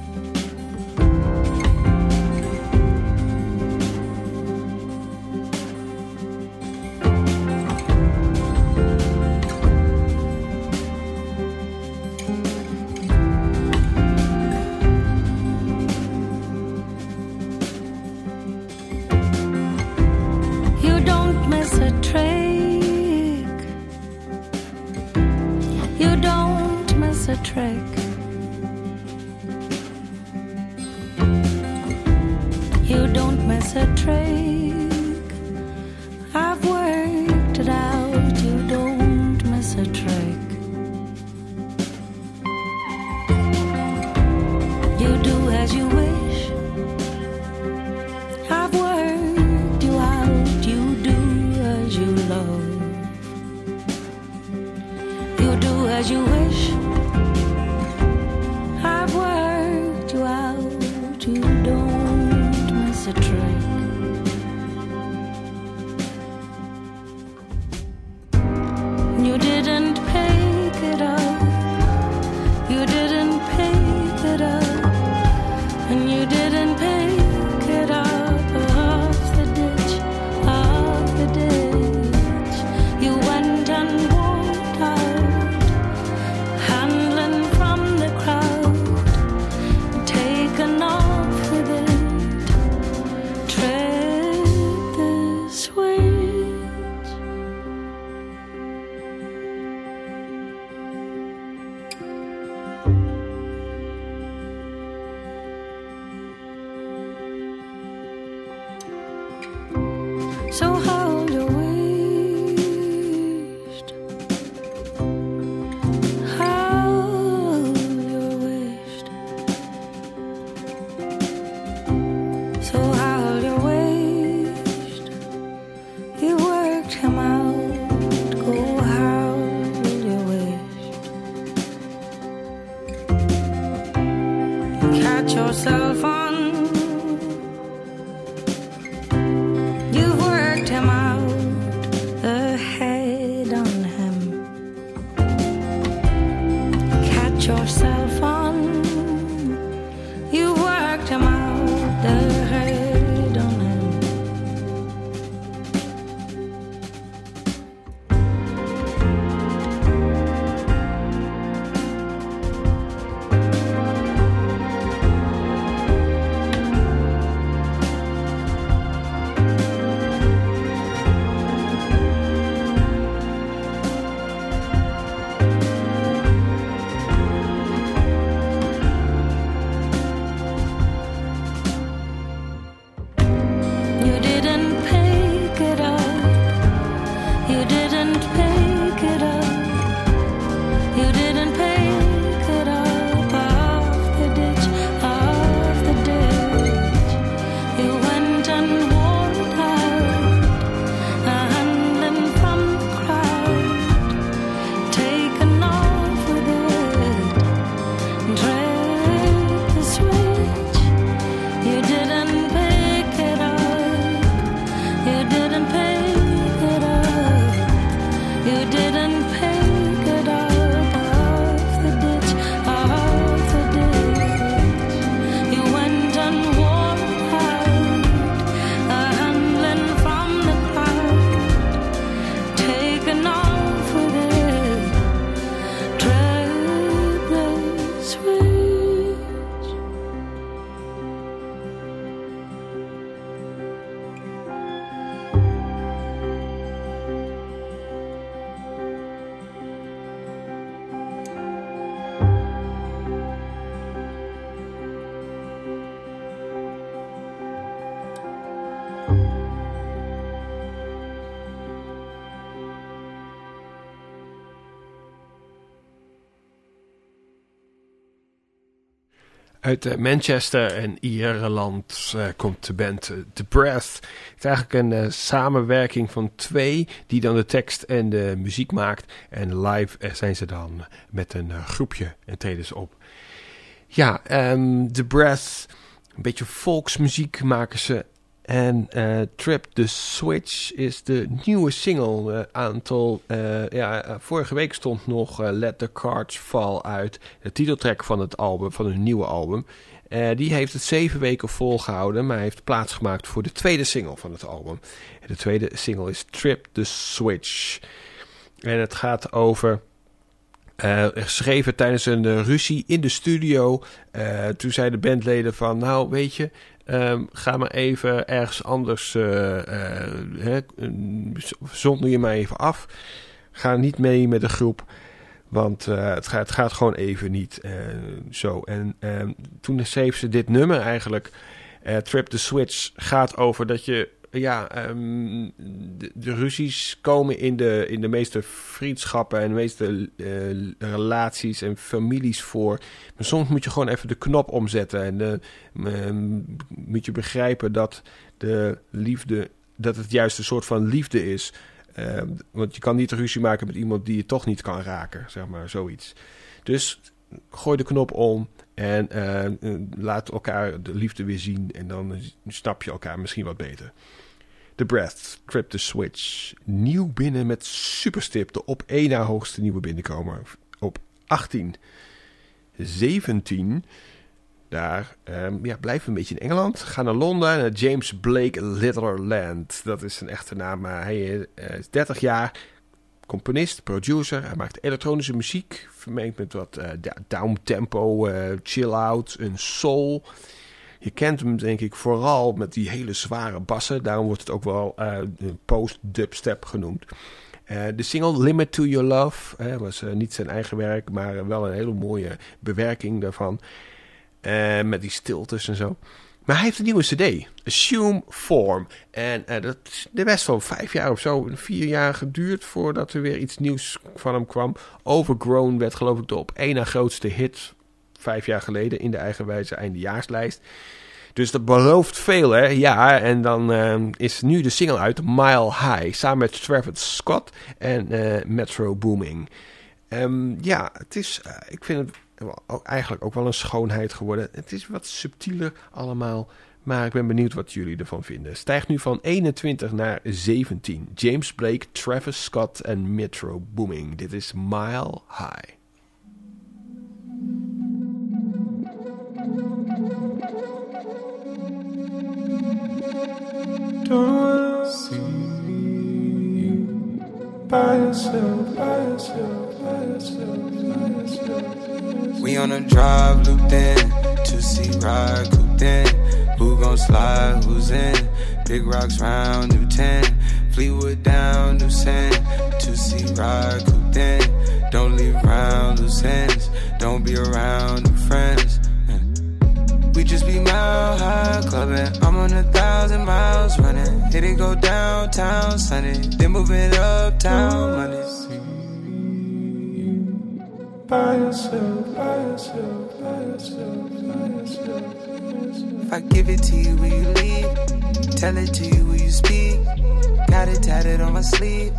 Trick. You don't miss a trick. Uit eh, Manchester en Ierland eh, komt de band eh, The Breath. Het is eigenlijk een samenwerking van twee die dan de tekst en de muziek maakt. En live zijn ze dan met een groepje en treden ze op. Ja, ehm The Breath, een beetje volksmuziek maken ze. En eh, Trip the Switch is de nieuwe single. Eh, aantal, eh, ja, vorige week stond nog Let the Cards Fall uit. De titeltrack van het album, van hun nieuwe album. Die heeft het zeven weken volgehouden, maar heeft plaatsgemaakt voor de tweede single van het album. De tweede single is Trip the Switch. En het gaat over geschreven tijdens een ruzie in de studio. Eh, toen zeiden de bandleden van, nou weet je, ehm, ga maar even ergens anders, mm, zonder je maar even af. Ga niet mee met de groep, want eh, het, gaat, het gaat gewoon even niet zo. En ehm, toen schreef ze dit nummer eigenlijk, Trip the Switch, gaat over dat je ja, ehm, de, de ruzies komen in de, in de meeste vriendschappen en de meeste eh, relaties en families voor. Maar soms moet je gewoon even de knop omzetten en de, ehm, moet je begrijpen dat de liefde, dat het juist een soort van liefde is. Ehm, want je kan niet ruzie maken met iemand die je toch niet kan raken, zeg maar, zoiets. Dus gooi de knop om en eh, eh, laat elkaar de liefde weer zien en dan snap je elkaar misschien wat beter. The Breath, Trip the Switch. Nieuw binnen met superstip. De op één na hoogste nieuwe binnenkomer. Op 18. 17. Daar ehm, ja, blijven we een beetje in Engeland. Gaan naar Londen. Naar James Blake Litherland. Dat is een echte naam. Hij eh, is 30 jaar. Componist, producer. Hij maakt elektronische muziek. Vermengd met wat eh downtempo, eh chill-out, een soul. Je kent hem denk ik vooral met die hele zware bassen. Daarom wordt het ook wel eh, de post-dubstep genoemd. Eh, de single Limit to Your Love eh, was niet zijn eigen werk, maar wel een hele mooie bewerking daarvan. Met die stiltes en zo. Maar hij heeft een nieuwe cd, Assume Form. En eh, dat is best wel vijf jaar of zo, vier jaar geduurd voordat er weer iets nieuws van hem kwam. Overgrown werd geloof ik de op één na grootste hit vijf jaar geleden in de eigenwijze eindejaarslijst. Dus dat belooft veel, hè? Ja, en dan eh, is nu de single uit, Mile High, samen met Travis Scott en eh, Metro Booming. Ehm, ja, het is, eh, ik vind het eigenlijk ook wel een schoonheid geworden. Het is wat subtieler allemaal, maar ik ben benieuwd wat jullie ervan vinden. Stijgt nu van 21 naar 17. James Blake, Travis Scott en Metro Booming. Dit is Mile High. Don't see you by yourself, by yourself, by yourself, by yourself. We on a drive, looped in. Two seat ride, cooped in. Who gon' slide, who's in? Big rocks round, new 10. Fleetwood down, new sand. Two seat ride, cooped in. Don't leave around loose ends. Don't be around new friends. We just be mile high clubbing. I'm on a thousand miles running. Hit it go downtown Sunday. Then move it uptown Monday. By yourself, by yourself, by yourself, by yourself, by yourself. If I give it to you, will you leave? Tell it to you, will you speak? Got it tatted on my sleeve.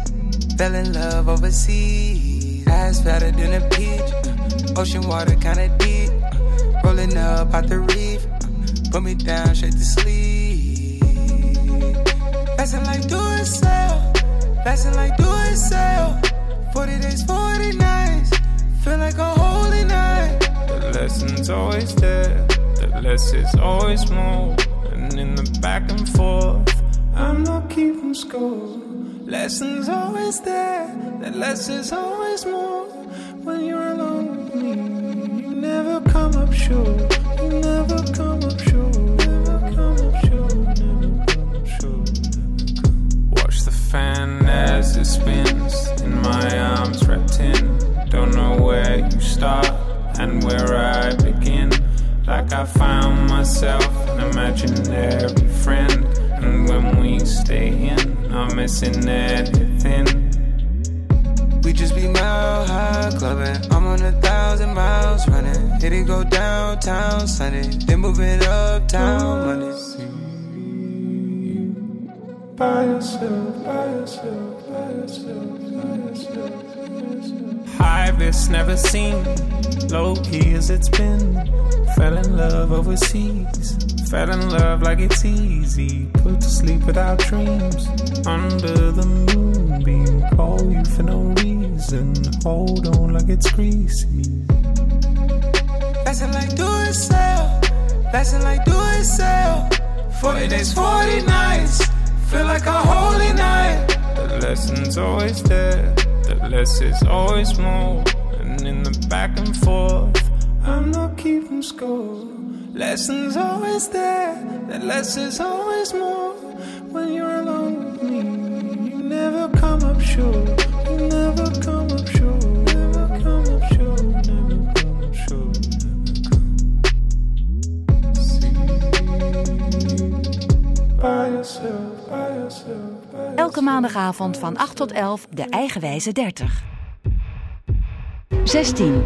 Fell in love overseas. Ass fatter than a peach. Ocean water kinda deep. Rolling up out the reef. Put me down straight to sleep. Passing like do it sell. Passing like do it sell. 40 days, 40 nights. Feel like a holy night. The lesson's always there, the less is always more. And in the back and forth, I'm not keeping score. Lessons always there, the less is always more. When you're alone with me, never come up short. You never come up short. Never come up short. Never come up short. Watch the fan as it spins in my arms wrapped in. Don't know where you start and where I begin. Like I found myself an imaginary friend. And when we stay in, I'm missing everything. We just be mile high clubbing. I'm on a thousand miles running. Hit it go downtown Sunday. Then move it uptown Monday. By yourself, by yourself, by yourself, by yourself. High risk never seen, low key as it's been. Fell in love overseas, fell in love like it's easy. Put to sleep without dreams, under the moonbeam. Call you for no reason, hold on like it's greasy. Passing like do it sell. Passing like do it sell. 40 days, 40 nights. Feel like a holy night. The lesson's always there, the less is always more. And in the back and forth, I'm not keeping score. Lessons always there, the less is always more. Elke maandagavond van 8 tot 11 de eigenwijze 30. 16.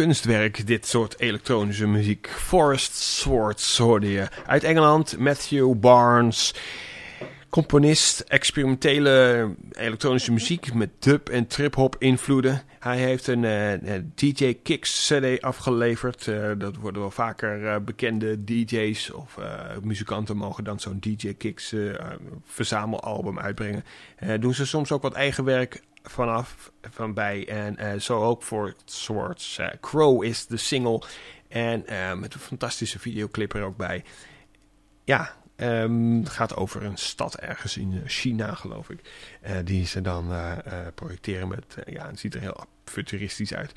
Kunstwerk, dit soort elektronische muziek. Forest Swords hoorde je. Uit Engeland, Matthew Barnes. Componist, experimentele elektronische muziek met dub en trip-hop invloeden. Hij heeft een eh, DJ Kicks CD afgeleverd. Eh, dat worden wel vaker eh, bekende DJ's of muzikanten mogen dan zo'n DJ Kicks verzamelalbum uitbrengen. Doen ze soms ook wat eigen werk vanaf, van bij. En eh, zo ook voor Swords. Eh, Crow is de single. En eh, met een fantastische videoclip er ook bij. Ja, ehm, het gaat over een stad ergens in China, geloof ik. Die ze dan projecteren met... ja, het ziet er heel futuristisch uit.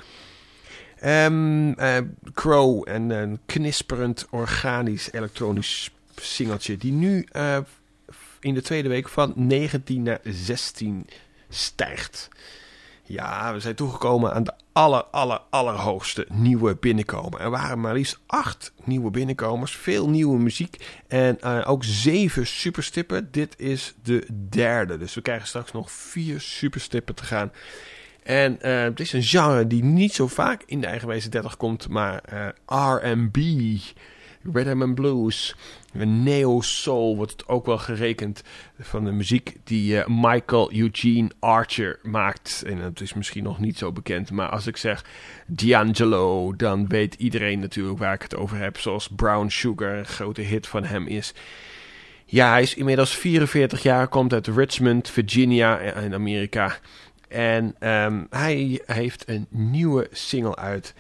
Ehm, eh, Crow, en een knisperend organisch elektronisch singeltje... die nu in de tweede week van 19 naar 16 stijgt. Ja, we zijn toegekomen aan de aller, aller, allerhoogste nieuwe binnenkomen. Er waren maar liefst acht nieuwe binnenkomers, veel nieuwe muziek en eh, ook zeven superstippen. Dit is de derde, dus we krijgen straks nog vier superstippen te gaan. En eh, het is een genre die niet zo vaak in de eigenwijze 30 komt, maar eh, R&B, rhythm and blues, neo soul wordt het ook wel gerekend van de muziek die eh, Michael Eugene Archer maakt. En het is misschien nog niet zo bekend, maar als ik zeg D'Angelo, dan weet iedereen natuurlijk waar ik het over heb. Zoals Brown Sugar, een grote hit van hem is. Ja, hij is inmiddels 44 jaar, komt uit Richmond, Virginia in Amerika. En ehm, hij heeft een nieuwe single uit.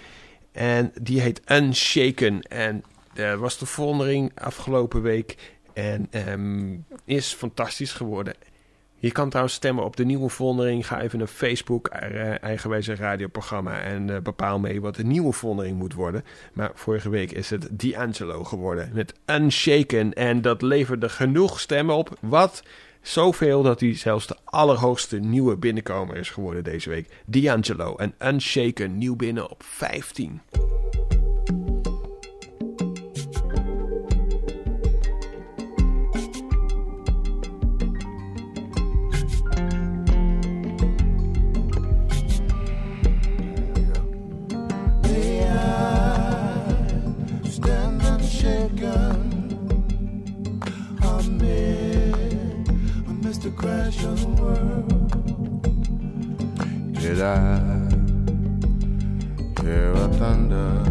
En die heet Unshaken. En dat was de vondering afgelopen week. En ehm, is fantastisch geworden. Je kan trouwens stemmen op de nieuwe vondering. Ga even naar Facebook, eh, eigenwijze radioprogramma. En eh, bepaal mee wat de nieuwe vondering moet worden. Maar vorige week is het D'Angelo geworden. Met Unshaken. En dat leverde genoeg stemmen op. Wat? Zoveel dat hij zelfs de allerhoogste nieuwe binnenkomer is geworden deze week. D'Angelo en Unshaken nieuw binnen op 15. Crash of the world. Did I hear a thunder?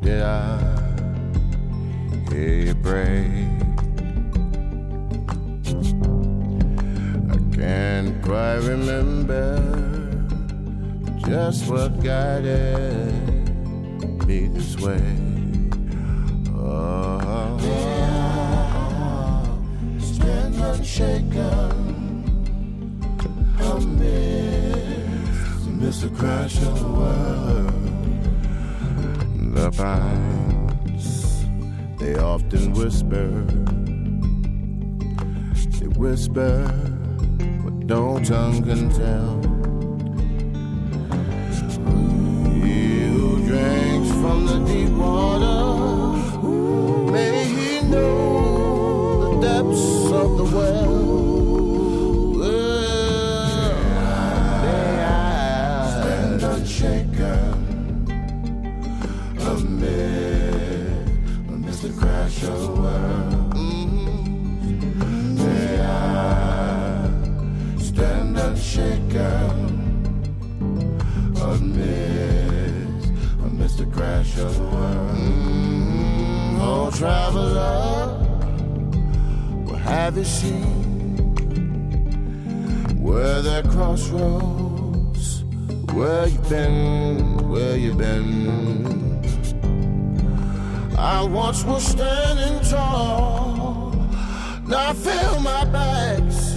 Did I hear you pray? I can't quite remember just what guided me this way. Oh, unshaken. Amidst the crash of the world. The pines, they often whisper. They whisper what no tongue can tell. Who drinks from the deep water, may he know well. Stand unshaken. Amid, amidst the crash of world. May I stand unshaken. Amidst, amidst the crash of world. Oh, traveler, have you seen? Where there crossroads, where you been, where you been? I once was standing tall, now I feel my back's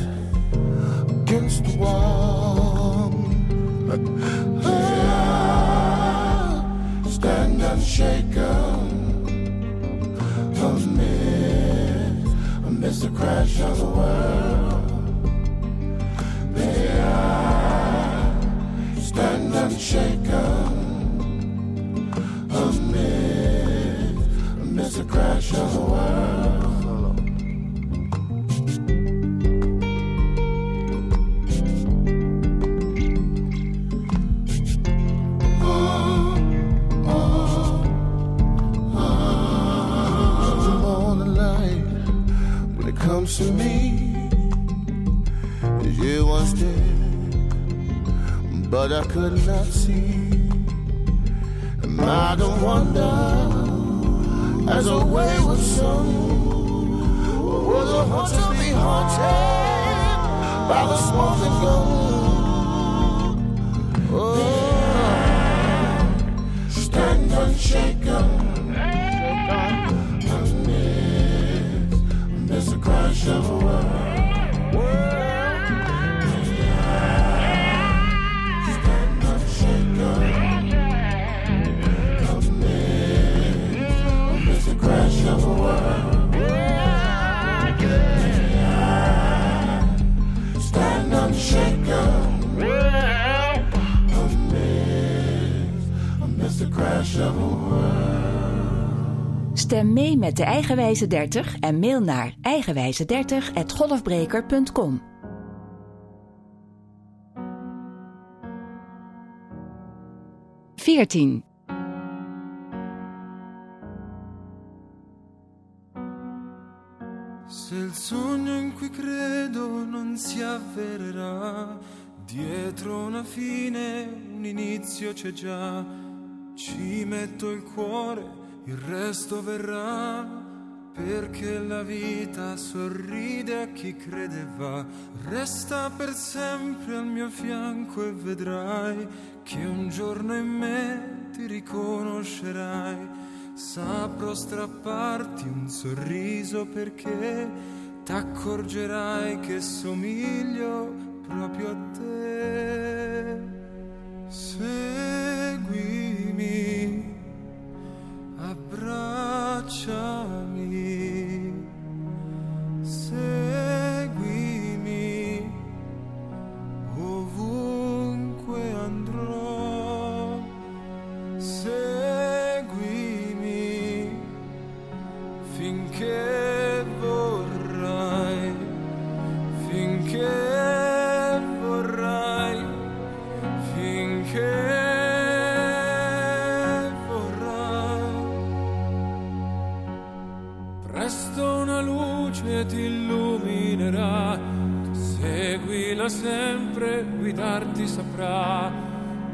against the wall. Ah, Stand unshaken. Amid, amidst the crash of the world. May I stand unshaken. Amid, amidst the crash of the world. comes to me you was dead, but I could not see. And I don't wonder, as a wayward son, was a heart to be haunted by the smoke and gun. Oh, stand unshaken. The crash Stem mee met de Eigenwijze 30 en mail naar eigenwijze30.golfbreker.com. Veertien. Se il sogno in cui credo non si avvererà, dietro una fine un inizio c'è già. Ci metto il cuore, il resto verrà. Perché la vita sorride a chi crede va, resta per sempre al mio fianco e vedrai che un giorno in me ti riconoscerai. Saprò strapparti un sorriso perché t'accorgerai che somiglio proprio a te. Seguimi,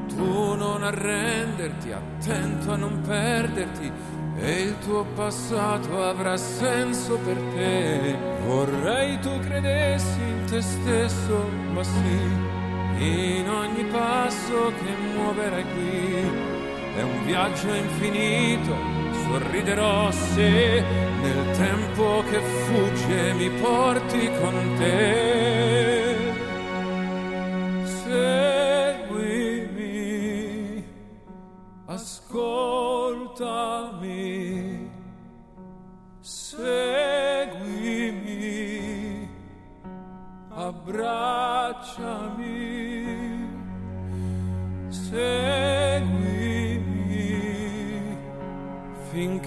Tu non arrenderti, attento a non perderti, e il tuo passato avrà senso per te. Vorrei tu credessi in te stesso, ma sì, in ogni passo che muoverai qui. È un viaggio infinito, sorriderò se nel tempo che fugge mi porti con te.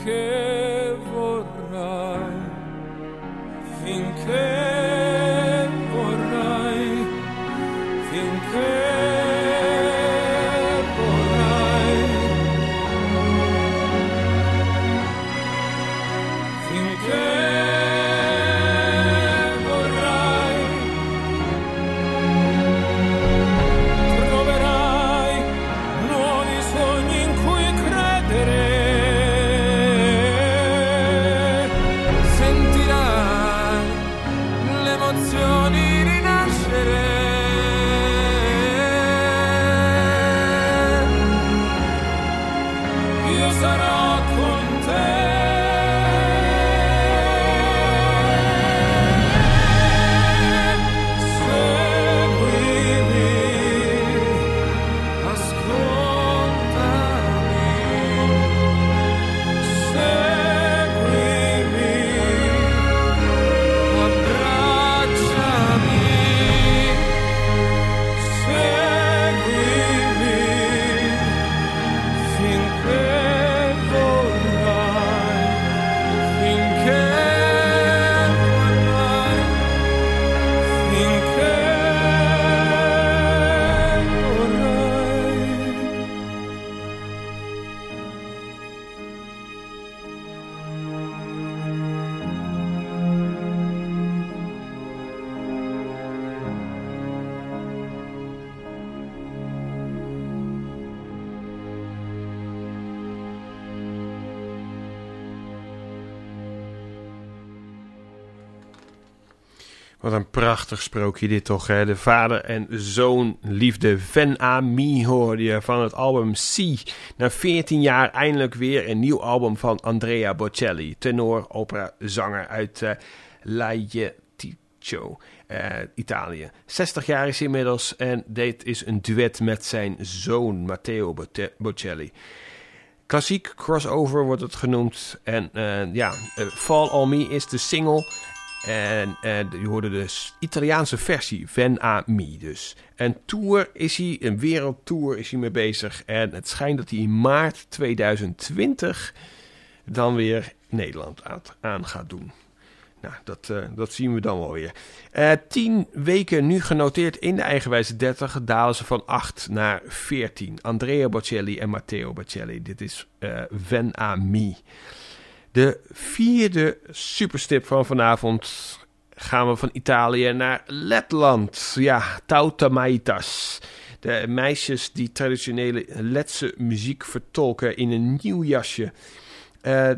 care. Prachtig sprookje dit toch, hè? De vader en zoon liefde. Ven Ami hoorde je van het album C. Na 14 jaar eindelijk weer een nieuw album van Andrea Bocelli. Tenor, opera, zanger uit uh, Laietico, uh, Italië. 60 jaar is inmiddels en dit is een duet met zijn zoon Matteo Bocelli. Klassiek crossover wordt het genoemd. En uh, ja, Fall On Me is de single. En uh, je hoorde de Italiaanse versie, Ven A Me dus. En tour is hij, een wereldtour is hij mee bezig. En het schijnt dat hij in maart 2020 dan weer Nederland aan, gaat doen. Nou, dat, uh, dat zien we dan wel weer. Uh, tien weken nu genoteerd in de eigenwijze 30 dalen ze van 8 naar 14. Andrea Bocelli en Matteo Bocelli. Dit is uh, Ven A. De vierde superstip van vanavond gaan we van Italië naar Letland. Ja, Tautamaitas. De meisjes die traditionele Letse muziek vertolken in een nieuw jasje. Uh,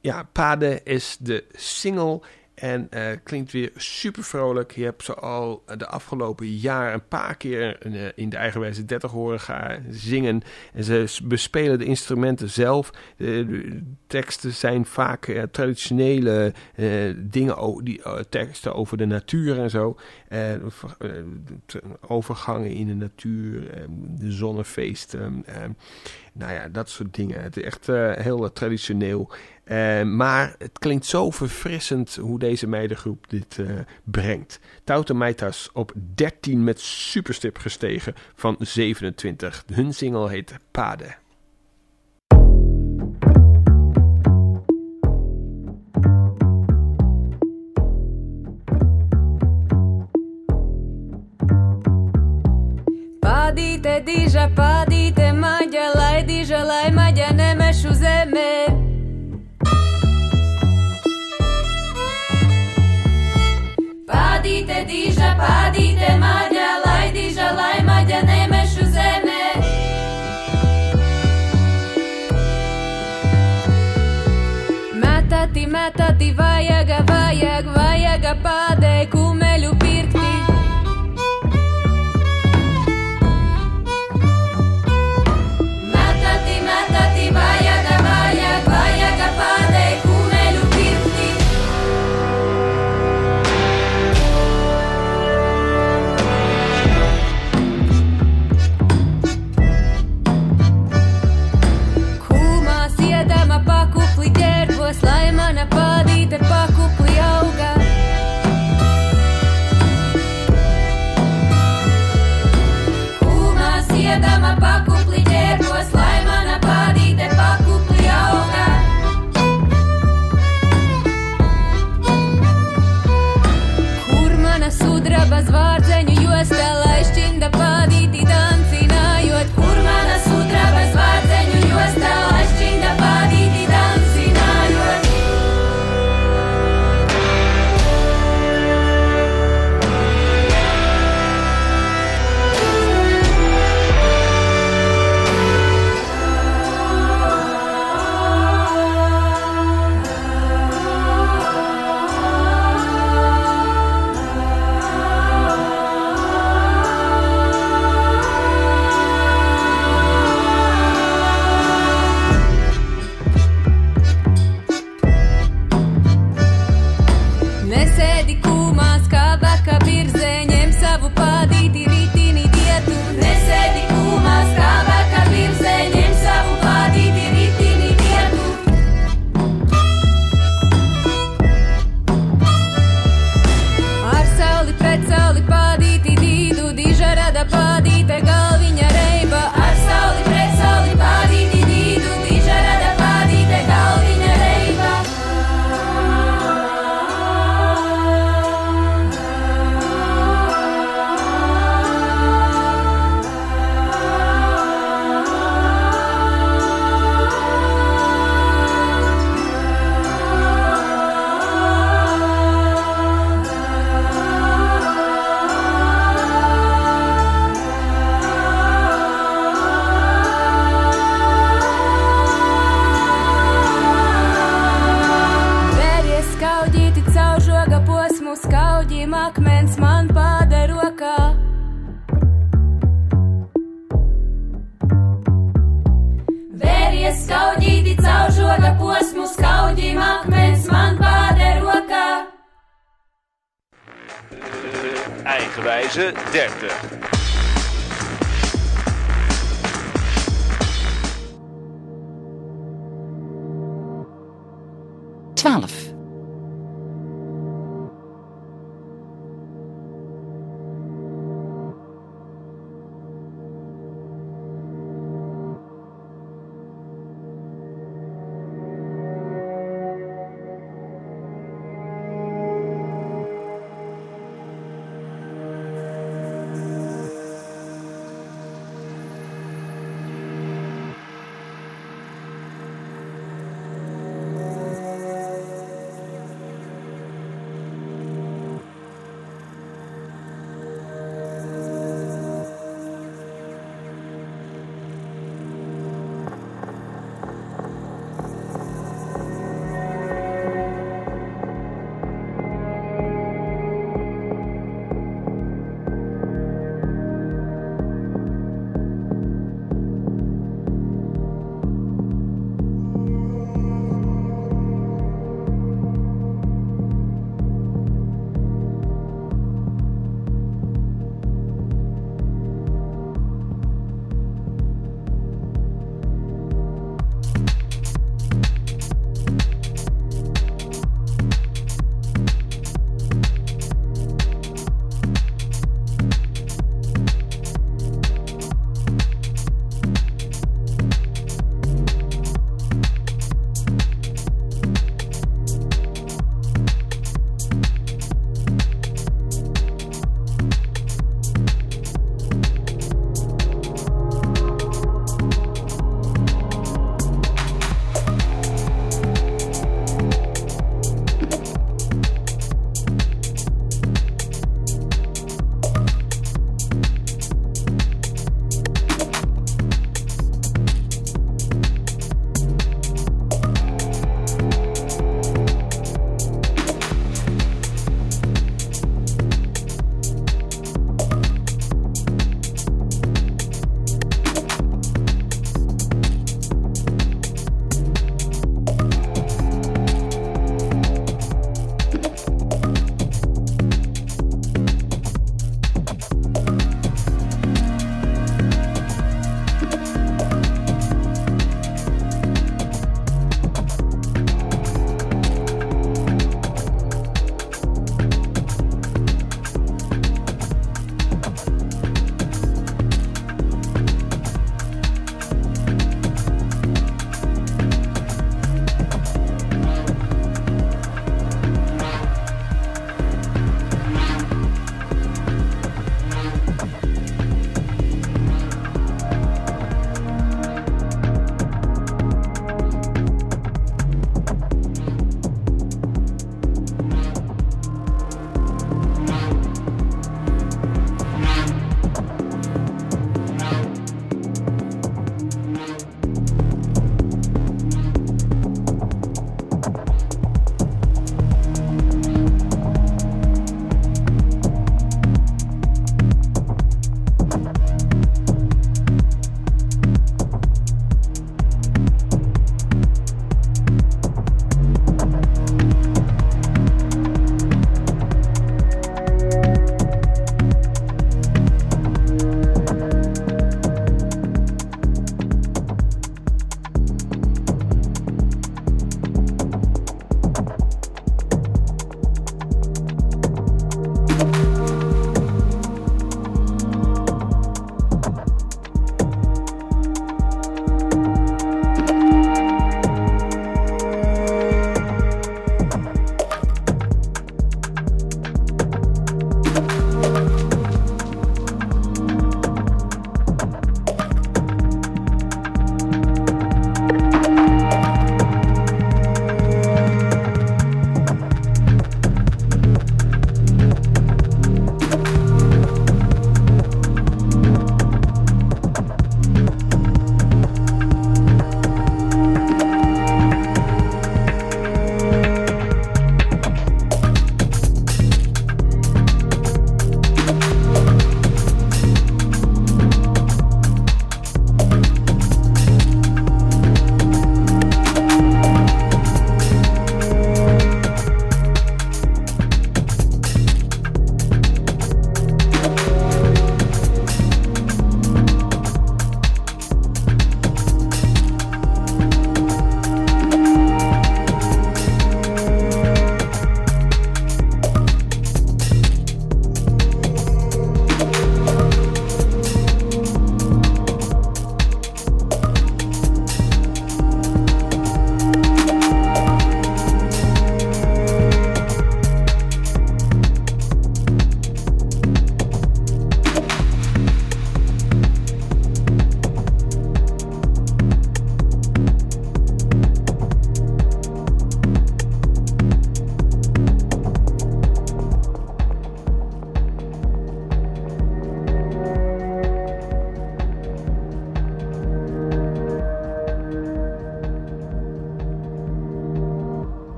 ja, Pade is de single en uh, klinkt weer super vrolijk. Je hebt ze al de afgelopen jaar een paar keer uh, in de eigenwijze 30 horen gaan zingen. En ze bespelen de instrumenten zelf. De, teksten zijn vaak traditionele dingen, die, teksten over de natuur en zo. overgangen in de natuur, de zonnefeesten. nou ja, dat soort dingen. Het is echt heel traditioneel. Uh, maar het klinkt zo verfrissend hoe deze meidengroep dit uh, brengt. Taute Meitas op 13 met superstip gestegen van 27. Hun single heet Pade. Diža, padite, mađa, tati vajag, vajag, vajag pat.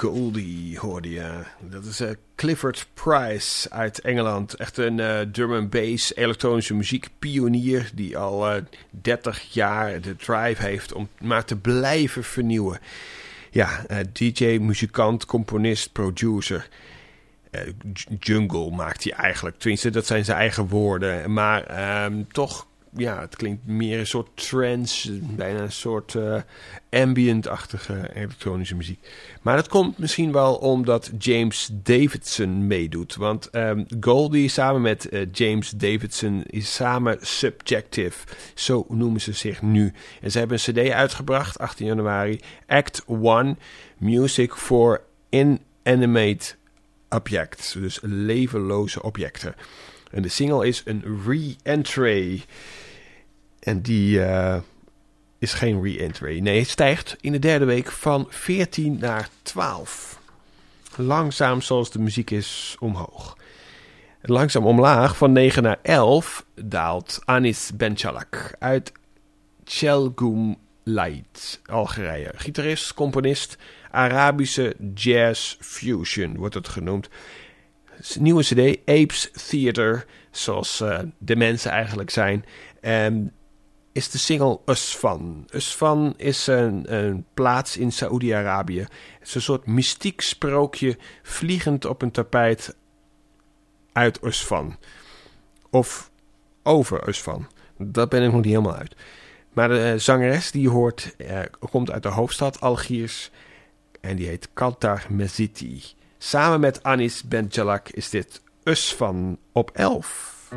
Goldie hoorde je. Dat is eh, Clifford Price uit Engeland. Echt een eh, drum bass elektronische muziekpionier die al eh 30 jaar de drive heeft om maar te blijven vernieuwen. Ja, eh, DJ, muzikant, componist, producer. Eh, jungle maakt hij eigenlijk. Tenminste, dat zijn zijn eigen woorden. Maar ehm, toch, ja, het klinkt meer een soort trance. Bijna een soort eh, ambient-achtige elektronische muziek. Maar dat komt misschien wel omdat James Davidson meedoet. Want ehm, Goldie samen met eh, James Davidson is samen Subjective. Zo noemen ze zich nu. En ze hebben een cd uitgebracht, 18 januari. Act 1, Music for Inanimate Objects. Dus levenloze objecten. En de single is een re-entry. En die eh, is geen re-entry. Nee, het stijgt in de derde week van 14 naar 12. Langzaam zoals de muziek is omhoog. Langzaam omlaag van 9 naar 11 daalt Anis Benchalak uit Chelgoum Light, Algerije. Gitarist, componist, Arabische jazz fusion wordt het genoemd. Nieuwe CD, Apes Theater, zoals eh, de mensen eigenlijk zijn. En is de single Usfan. Usfan is een, een plaats in Saoedi-Arabië. Het is een soort mystiek sprookje vliegend op een tapijt uit Usfan. Of over Usfan. Dat ben ik nog niet helemaal uit. Maar de eh, zangeres die je hoort eh, komt uit de hoofdstad Algiers. En die heet Kaltar Meziti. Samen met Anis Benjalak is dit Usfan op 11.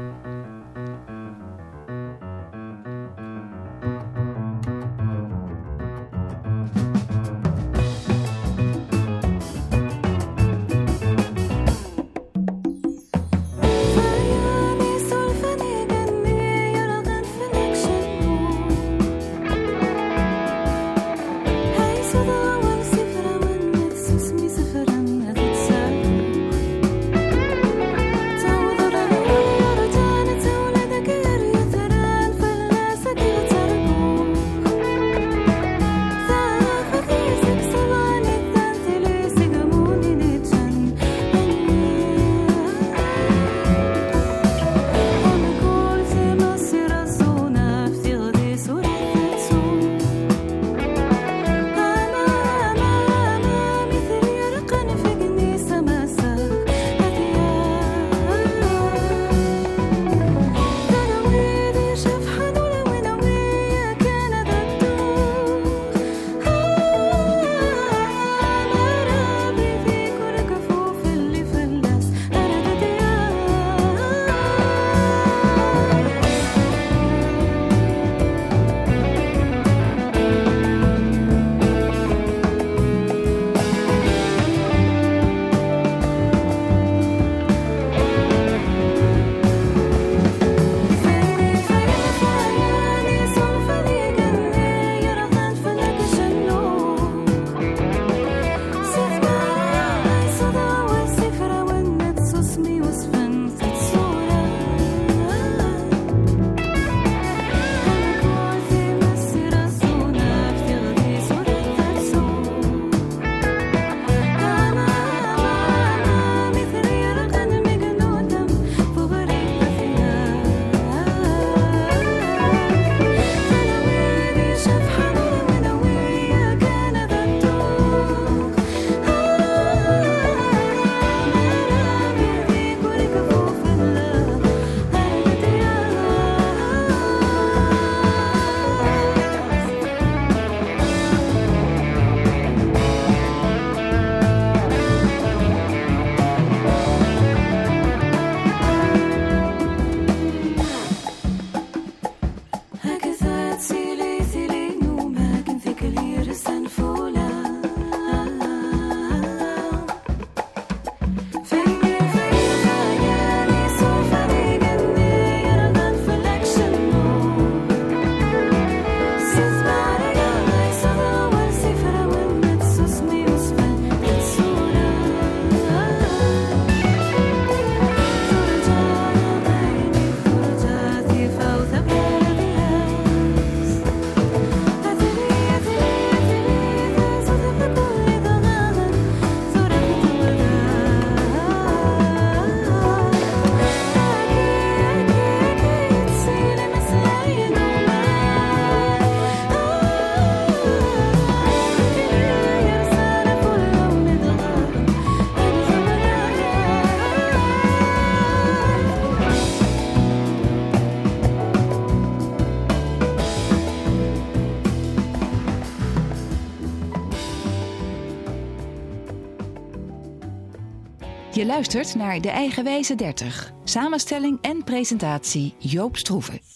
Je luistert naar De Eigenwijze 30. Samenstelling en presentatie Joop Stroeven.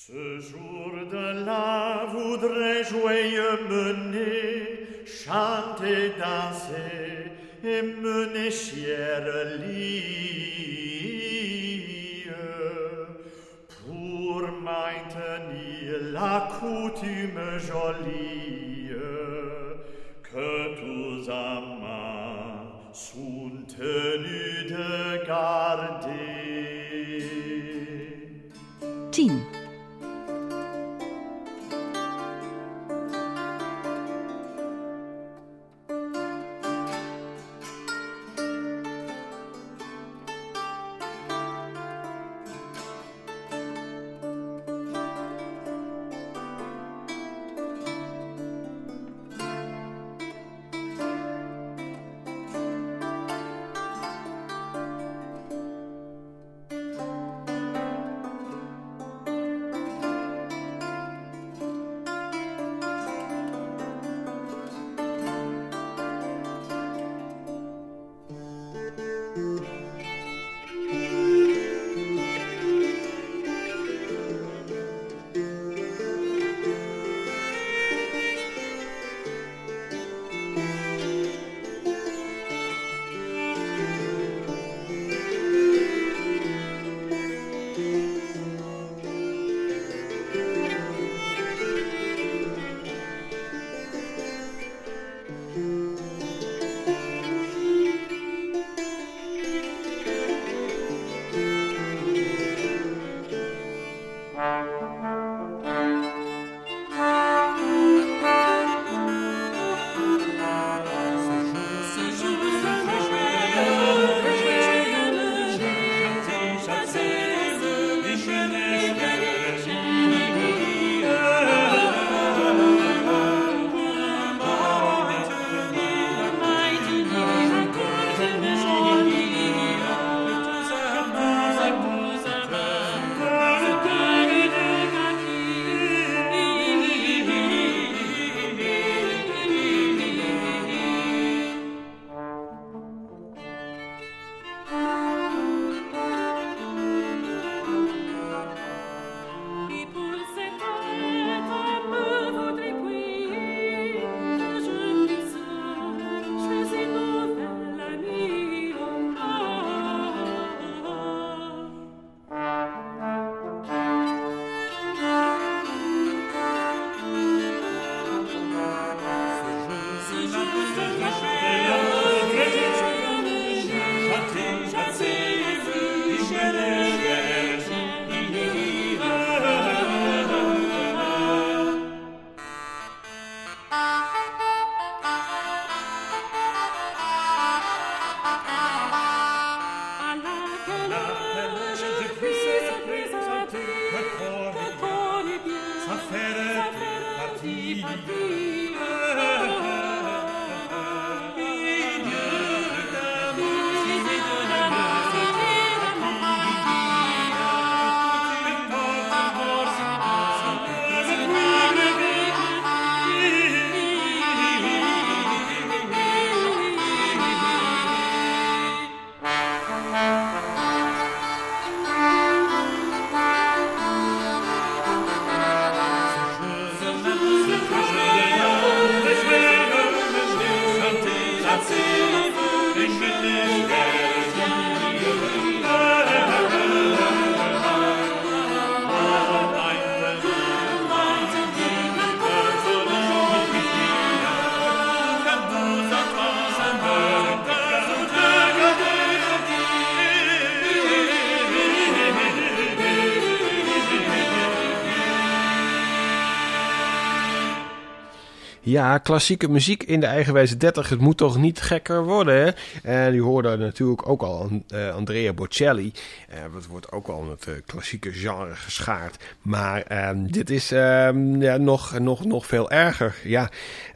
Ja, klassieke muziek in de eigenwijze 30. Het moet toch niet gekker worden, hè? En u hoorde natuurlijk ook al uh, Andrea Bocelli. Uh, dat wordt ook al in het klassieke genre geschaard. Maar um, dit is um, ja, nog, nog, nog veel erger. Ja,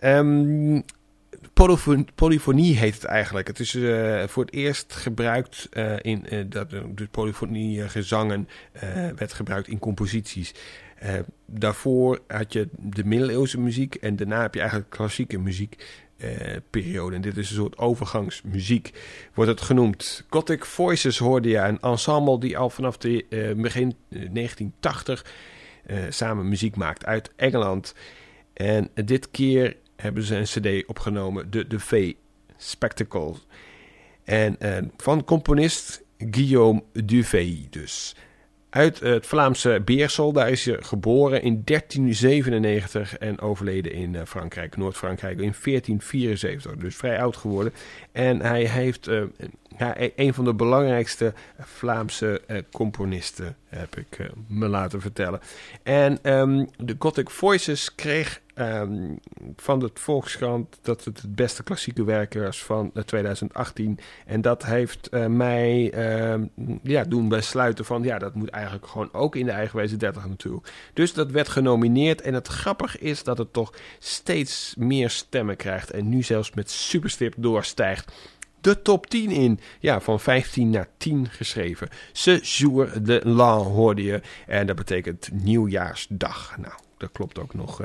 um, polyfonie heet het eigenlijk. Het is uh, voor het eerst gebruikt in dat de polyfonie gezangen werd gebruikt in composities. Daarvoor had je de middeleeuwse muziek en daarna heb je eigenlijk klassieke muziek. periode. En dit is een soort overgangsmuziek, wordt het genoemd. Gothic Voices hoorde je, een ensemble die al vanaf de, eh, begin eh, 1980 eh, samen muziek maakt uit Engeland. En dit keer hebben ze een cd opgenomen, de, de V Spectacle. En eh, van componist Guillaume Duvey dus. Uit het Vlaamse Beersel, daar is hij geboren in 1397 en overleden in eh, Frankrijk, Noord-Frankrijk, in 1474. Dus vrij oud geworden. En hij heeft eh, e- een van de belangrijkste Vlaamse eh, componisten, heb ik eh, me laten vertellen. En ehm, de Gothic Voices kreeg ehm, van de Volkskrant dat het het beste klassieke werk was van eh, 2018. En dat heeft eh, mij ehm, ja, doen besluiten van ja, dat moet eigenlijk gewoon ook in de eigenwijze 30 natuurlijk. Dus dat werd genomineerd. En het grappige is dat het toch steeds meer stemmen krijgt. En nu zelfs met superstip doorstijgt de top 10 in. Ja, van 15 naar 10 geschreven. Séjour de l'an hoorde je. En dat betekent nieuwjaarsdag. Nou, dat klopt ook nog.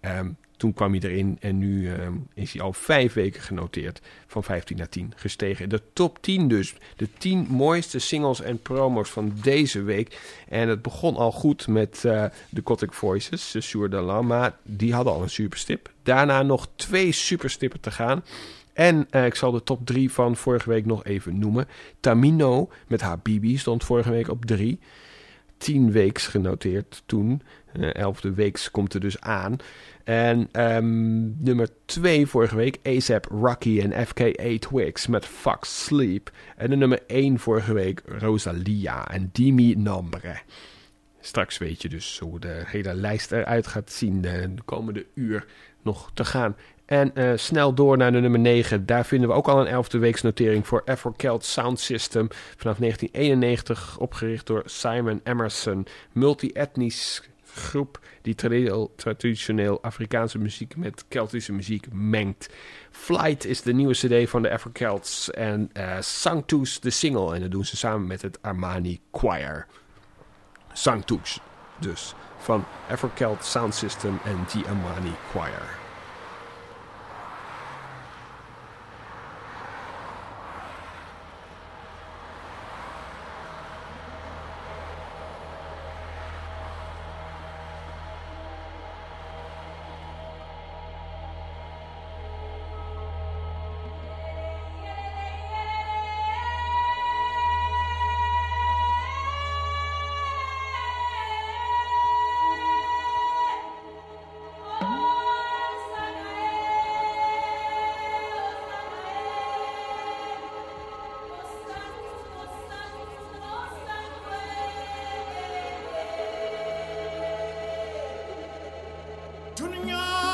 Ehm, toen kwam hij erin en nu ehm, is hij al vijf weken genoteerd. Van 15 naar 10 gestegen. De top 10 dus. De 10 mooiste singles en promos van deze week. En het begon al goed met eh, de Gothic Voices, de l'an. Maar die hadden al een superstip. Daarna nog twee superstippen te gaan. En eh, ik zal de top 3 van vorige week nog even noemen. Tamino met Habibi stond vorige week op 3. 10 weeks genoteerd toen. Eh, elfde weeks komt er dus aan. En ehm, nummer 2 vorige week, ASAP Rocky en FKA Twigs met Fuck Sleep. En de nummer 1 vorige week, Rosalia en Dimi Nombre. Straks weet je dus hoe de hele lijst eruit gaat zien de komende uur nog te gaan. En eh, snel door naar de nummer 9. Daar vinden we ook al een elfde weeks notering voor Afro-Celt Sound System. Vanaf 1991 opgericht door Simon Emerson. Multi-etnisch groep die traditioneel, Afrikaanse muziek met Keltische muziek mengt. Flight is de nieuwe cd van de Afro-Celts. En eh Sanctus de single. En dat doen ze samen met het Armani Choir. Sanctus dus. Van Afro-Celt Sound System en The Armani Choir. dünya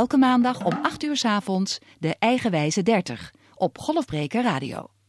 Elke maandag om 8 uur s avonds de Eigenwijze 30 op Golfbreker Radio.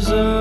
stars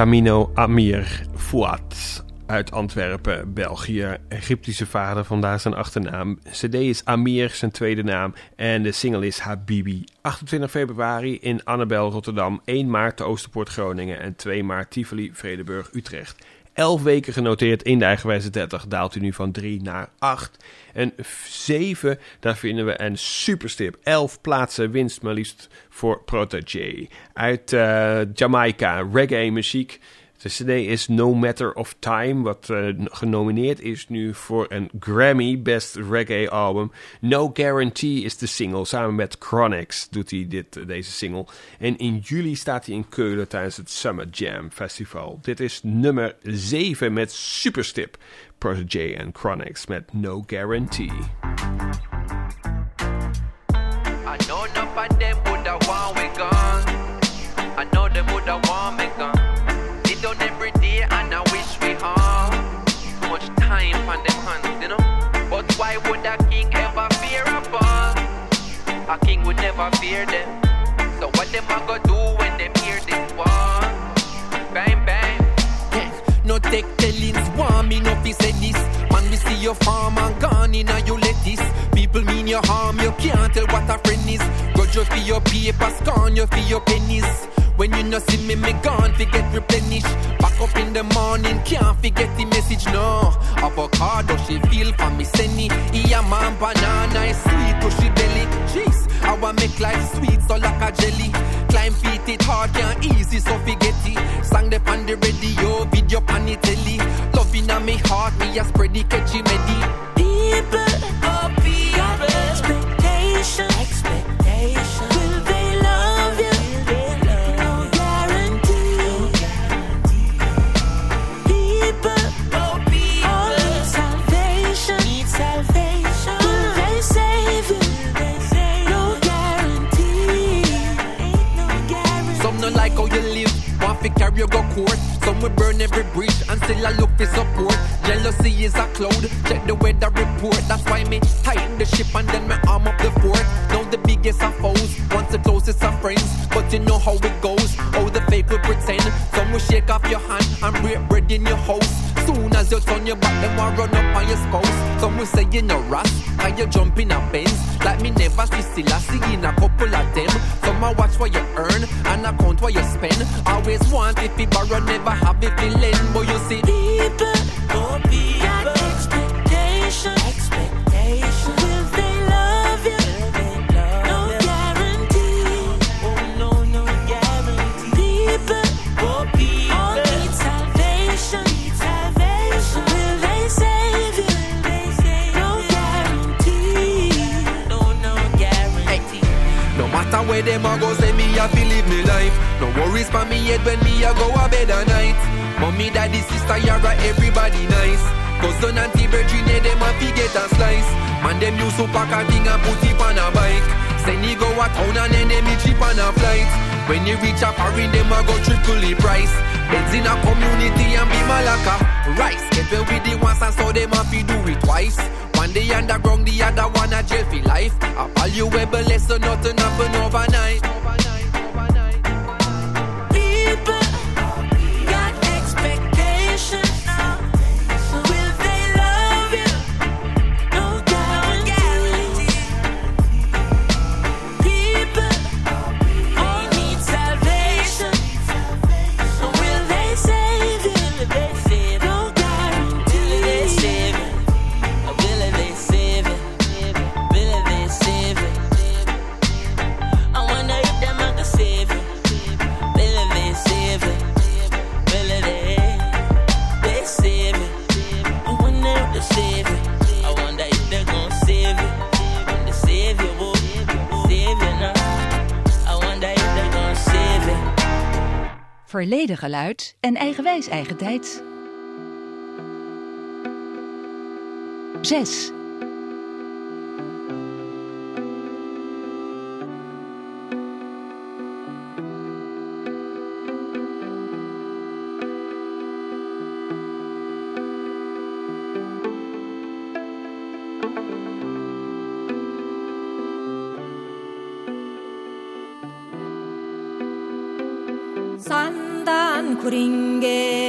Tamino Amir Fouad uit Antwerpen, België. Egyptische vader, vandaar zijn achternaam. CD is Amir, zijn tweede naam. En de single is Habibi. 28 februari in Annabel, Rotterdam. 1 maart de Oosterpoort, Groningen. En 2 maart Tivoli, Vredeburg, Utrecht. 11 weken genoteerd in de eigenwijze 30. Daalt u nu van 3 naar 8. En 7, daar vinden we een superstip. 11 plaatsen winst maar liefst voor Protégé. Uit eh, Jamaica, reggae muziek. De CD is No Matter of Time, wat eh, genomineerd is nu voor een Grammy Best Reggae Album. No Guarantee is de single. Samen met Chronix doet hij dit, eh, deze single. En in juli staat hij in Keulen tijdens het Summer Jam Festival. Dit is nummer 7 met Superstip. Protégé en Chronix met No Guarantee. I know A king would never fear them. So what them a go do when them hear this war? Bang bang. No take tellings, want me no fi say this. Man, we see your farm and gone in and you let this. People mean your harm, you can't tell what a friend is. Grudge you for your paper, scorn you for your pennies. When you no see me, me gone, forget replenish. Back up in the morning, can't forget the message, no. Avocado, she feel for me, senny. Yeah, man, banana is sweet to she belly. Jeez, I want make life sweet, so like a jelly. Climb feet, it hard, can't easy, so forget it. Sang the on the radio, video pan the telly. Loving on me heart, me a spread the catchy medi. You go court. Some will burn every bridge and still I look for support. Jealousy is a cloud, check the weather report. That's why me tighten the ship and then me arm up the fort. Now the biggest of foes, once the closest of friends. But you know how it goes, how the fake will pretend. Some will shake off your hand and break bread in your house. Soon as you turn your back, them will run up on your spouse. Some will say you're no ras, and you jump in a Benz. Like me never see still I see in a couple of them. Some I watch what you earn and I count what you spend. Always want if you borrow, never have if you. But you see, People, oh people, where them a go, say me a fi live me life. No worries for me head when me a go a bed at night. Mommy, daddy, sister, yara, everybody nice. Cousin, auntie, virgin, yeah, them a fi get a slice. Man, them use to pack a thing and put it on a bike. Send you go a town and then them cheap on a flight. When you reach a foreign, them a go triple the price. Beds in a community and be malaka. Rice, get well with the ones and so them a fi do it twice. One day underground, the other one a jail for life. A valuable lesson, nothing happen overnight. Verleden geluid en eigenwijs eigen tijd. 6. Dingin.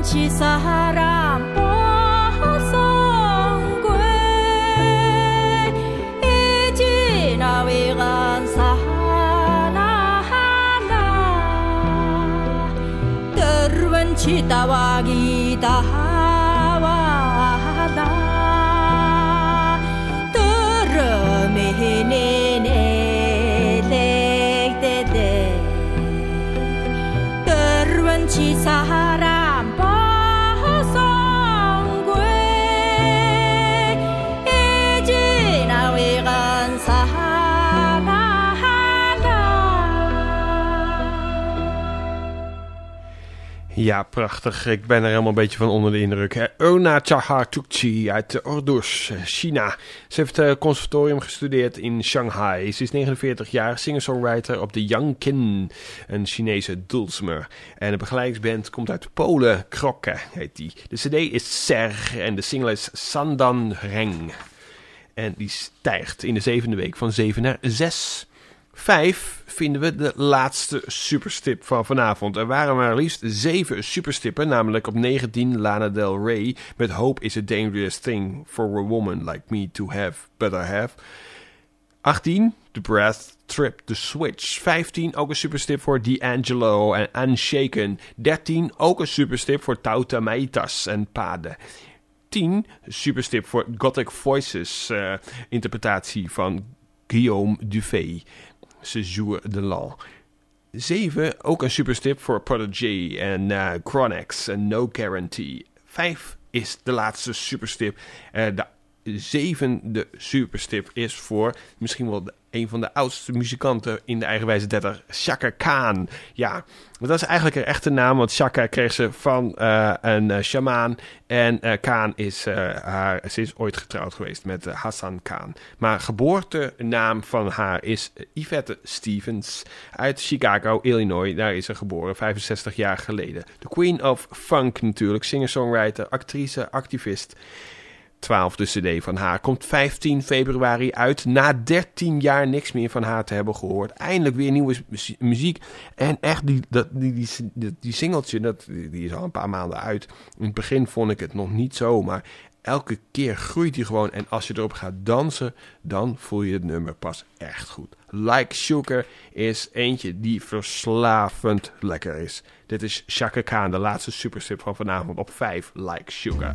benci Sahara. Ja, prachtig. Ik ben er helemaal een beetje van onder de indruk. Ona Chahar Tukchi uit Ordos, China. Ze heeft eh, conservatorium gestudeerd in Shanghai. Ze is 49 jaar, singer-songwriter op de Yangkin, een Chinese dulcimer. En de begeleidingsband komt uit Polen, Krokke heet die. De cd is Ser en de single is Sandan Reng. En die stijgt in de zevende week van 7 naar 6. 5 vinden we de laatste superstip van vanavond. Er waren maar liefst zeven superstippen, namelijk op 19 Lana Del Rey met Hope is a dangerous thing for a woman like me to have, but I have. 18 The Breath Trip The Switch. 15 ook een superstip voor D'Angelo en Unshaken. 13 ook een superstip voor Tauta Meitas en Pade. 10 superstip voor Gothic Voices eh, interpretatie van Guillaume Dufay. Séjour de Lan. 7, ook een superstip voor Prodigy en eh Chronex en No Guarantee. 5 is de laatste superstip. Eh, de zevende superstip is voor misschien wel een van de oudste muzikanten in de eigenwijze 30, Chaka Khan. Ja, dat is eigenlijk een echte naam, want Chaka kreeg ze van eh, een uh, shamaan. En eh, Khan is, eh, haar, ze is ooit getrouwd geweest met eh, Hassan Khan. Maar geboortenaam van haar is Yvette Stevens uit Chicago, Illinois. Daar is ze geboren, 65 jaar geleden. De Queen of Funk natuurlijk, singer-songwriter, actrice, activist. 12e cd van haar. Komt 15 februari uit. Na 13 jaar niks meer van haar te hebben gehoord. Eindelijk weer nieuwe mu- muziek. En echt, die, dat, die, die, die, die singeltje, dat, die is al een paar maanden uit. In het begin vond ik het nog niet zo, maar elke keer groeit hij gewoon. En als je erop gaat dansen, dan voel je het nummer pas echt goed. Like Sugar is eentje die verslavend lekker is. Dit is Chaka Khan, de laatste superstip van vanavond op 5. Like Sugar.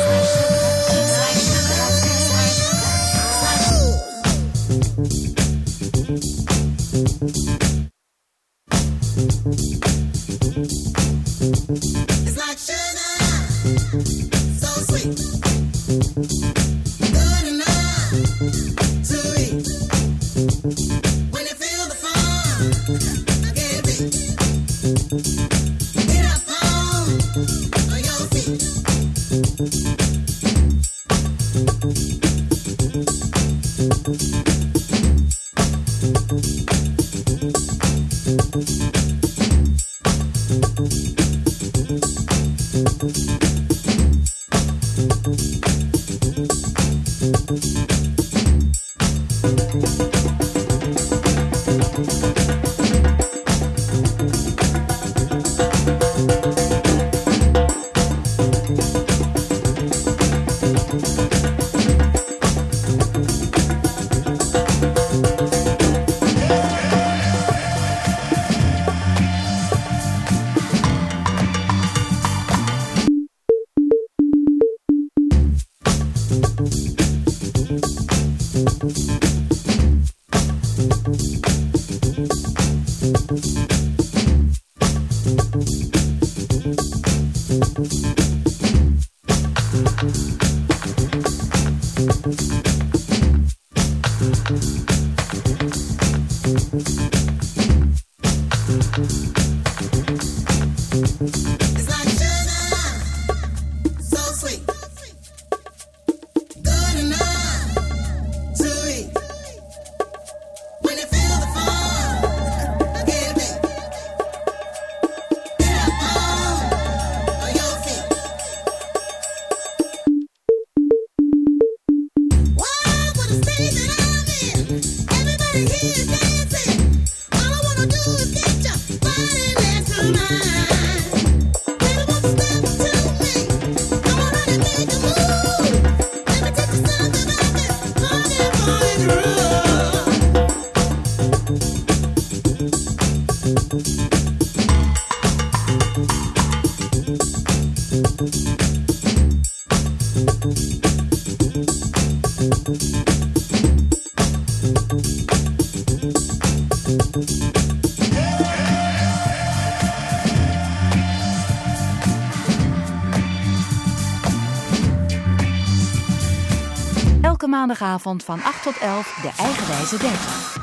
maandagavond van 8 tot 11 de eigenwijze 30.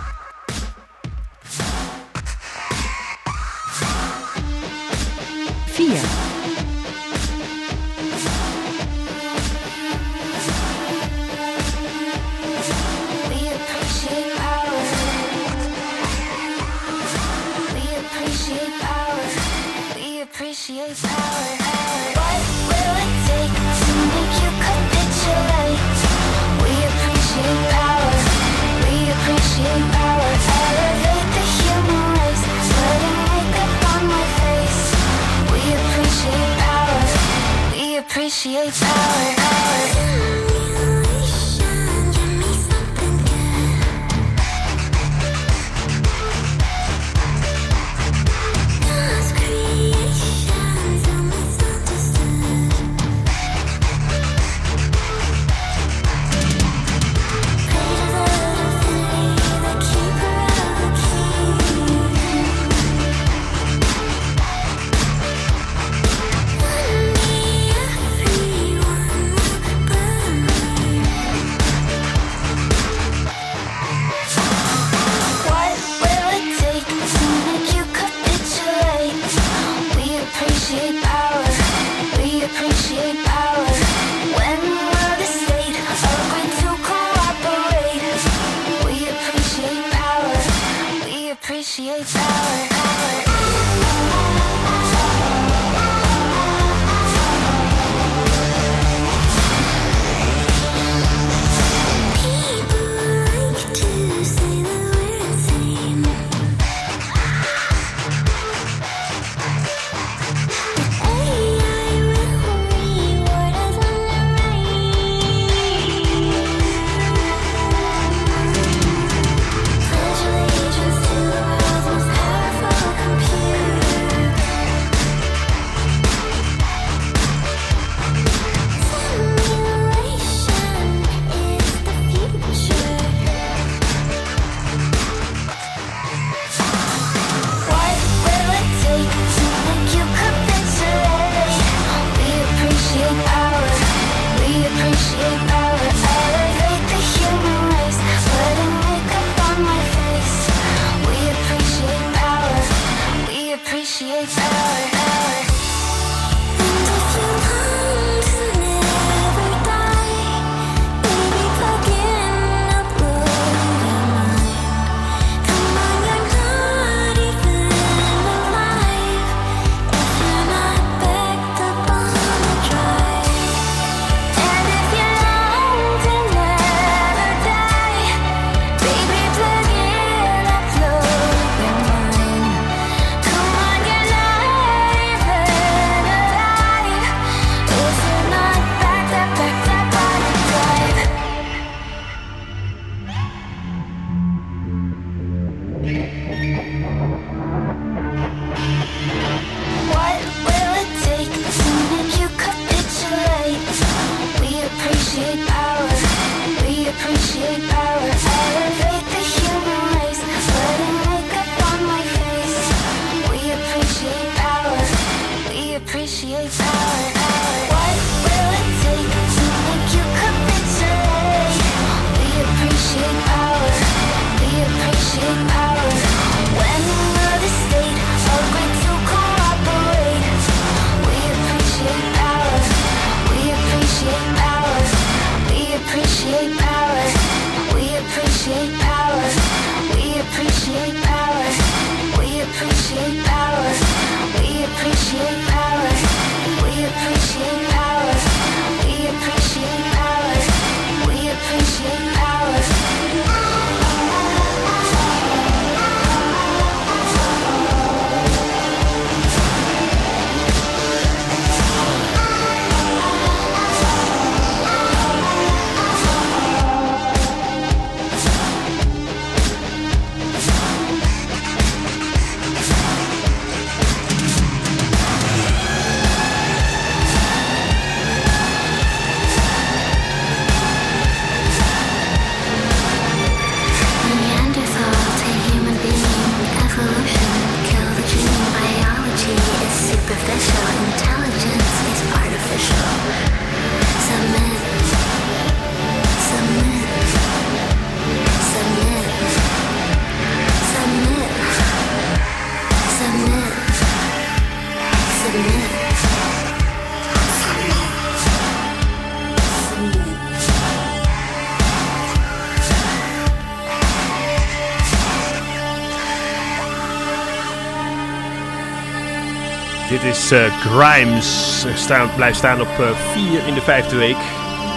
Eh, Grimes. Staan, blijft staan op 4 in de vijfde week.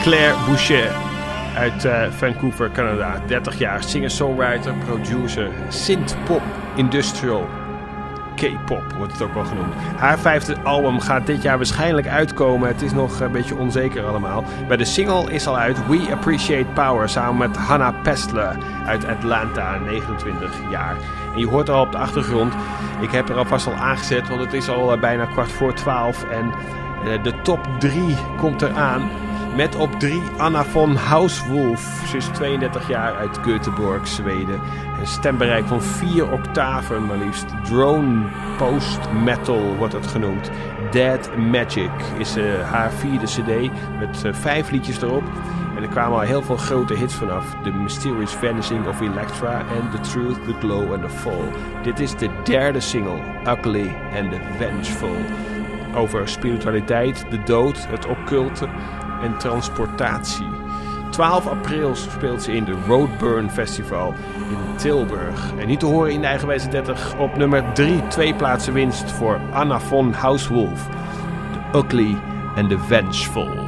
Claire Boucher uit eh, Vancouver, Canada. 30 jaar, singer-songwriter, producer, synth-pop, industrial. K-pop wordt het ook wel genoemd. Haar vijfde album gaat dit jaar waarschijnlijk uitkomen. Het is nog een beetje onzeker allemaal. Maar de single is al uit. We Appreciate Power samen met Hannah Pestler uit Atlanta, 29 jaar. En je hoort al op de achtergrond. Ik heb er alvast al aangezet, want het is al eh, bijna kwart voor twaalf. En eh, de top 3 komt eraan. Met op 3 Anna von Hauswolf. Ze is 32 jaar uit Göteborg, Zweden. Een stembereik van 4 octaven maar liefst. Drone Post Metal wordt het genoemd. Dead Magic is eh, haar vierde cd met vijf liedjes erop. En kwamen al heel veel grote hits vanaf. The Mysterious Vanishing of Electra en The Truth, The Glow and The Fall. Dit is de derde single, Ugly and the Vengeful. Over spiritualiteit, de dood, het occulte en transportatie. 12 april speelt ze in de Roadburn Festival in Tilburg. En niet te horen in de eigenwijze 30 op nummer 3. Twee plaatsen winst voor Anna von Hauswolf. The Ugly and the Vengeful.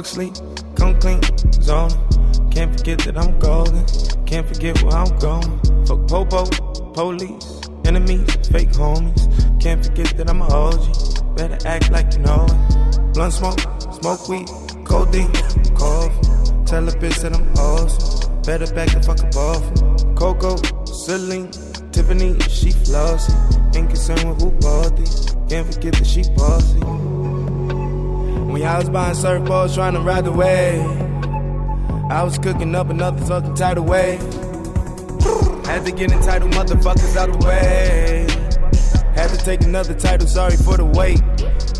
Fuck sleep, come clean, zone. Can't forget that I'm golden, can't forget where I'm going. Fuck popo, police, enemies, fake homies. Can't forget that I'm a OG, better act like you know it. Blunt smoke, smoke weed, codeine, cough. Tell a bitch that I'm awesome, better back the fuck up off. Coco, Celine, Tiffany, she flossy. Ain't concerned with who bought these, can't forget that she bossy. When I was buying surfboards trying to ride the wave, I was cooking up another fucking tidal wave. Had to get entitled motherfuckers out the way. Had to take another title, sorry for the wait.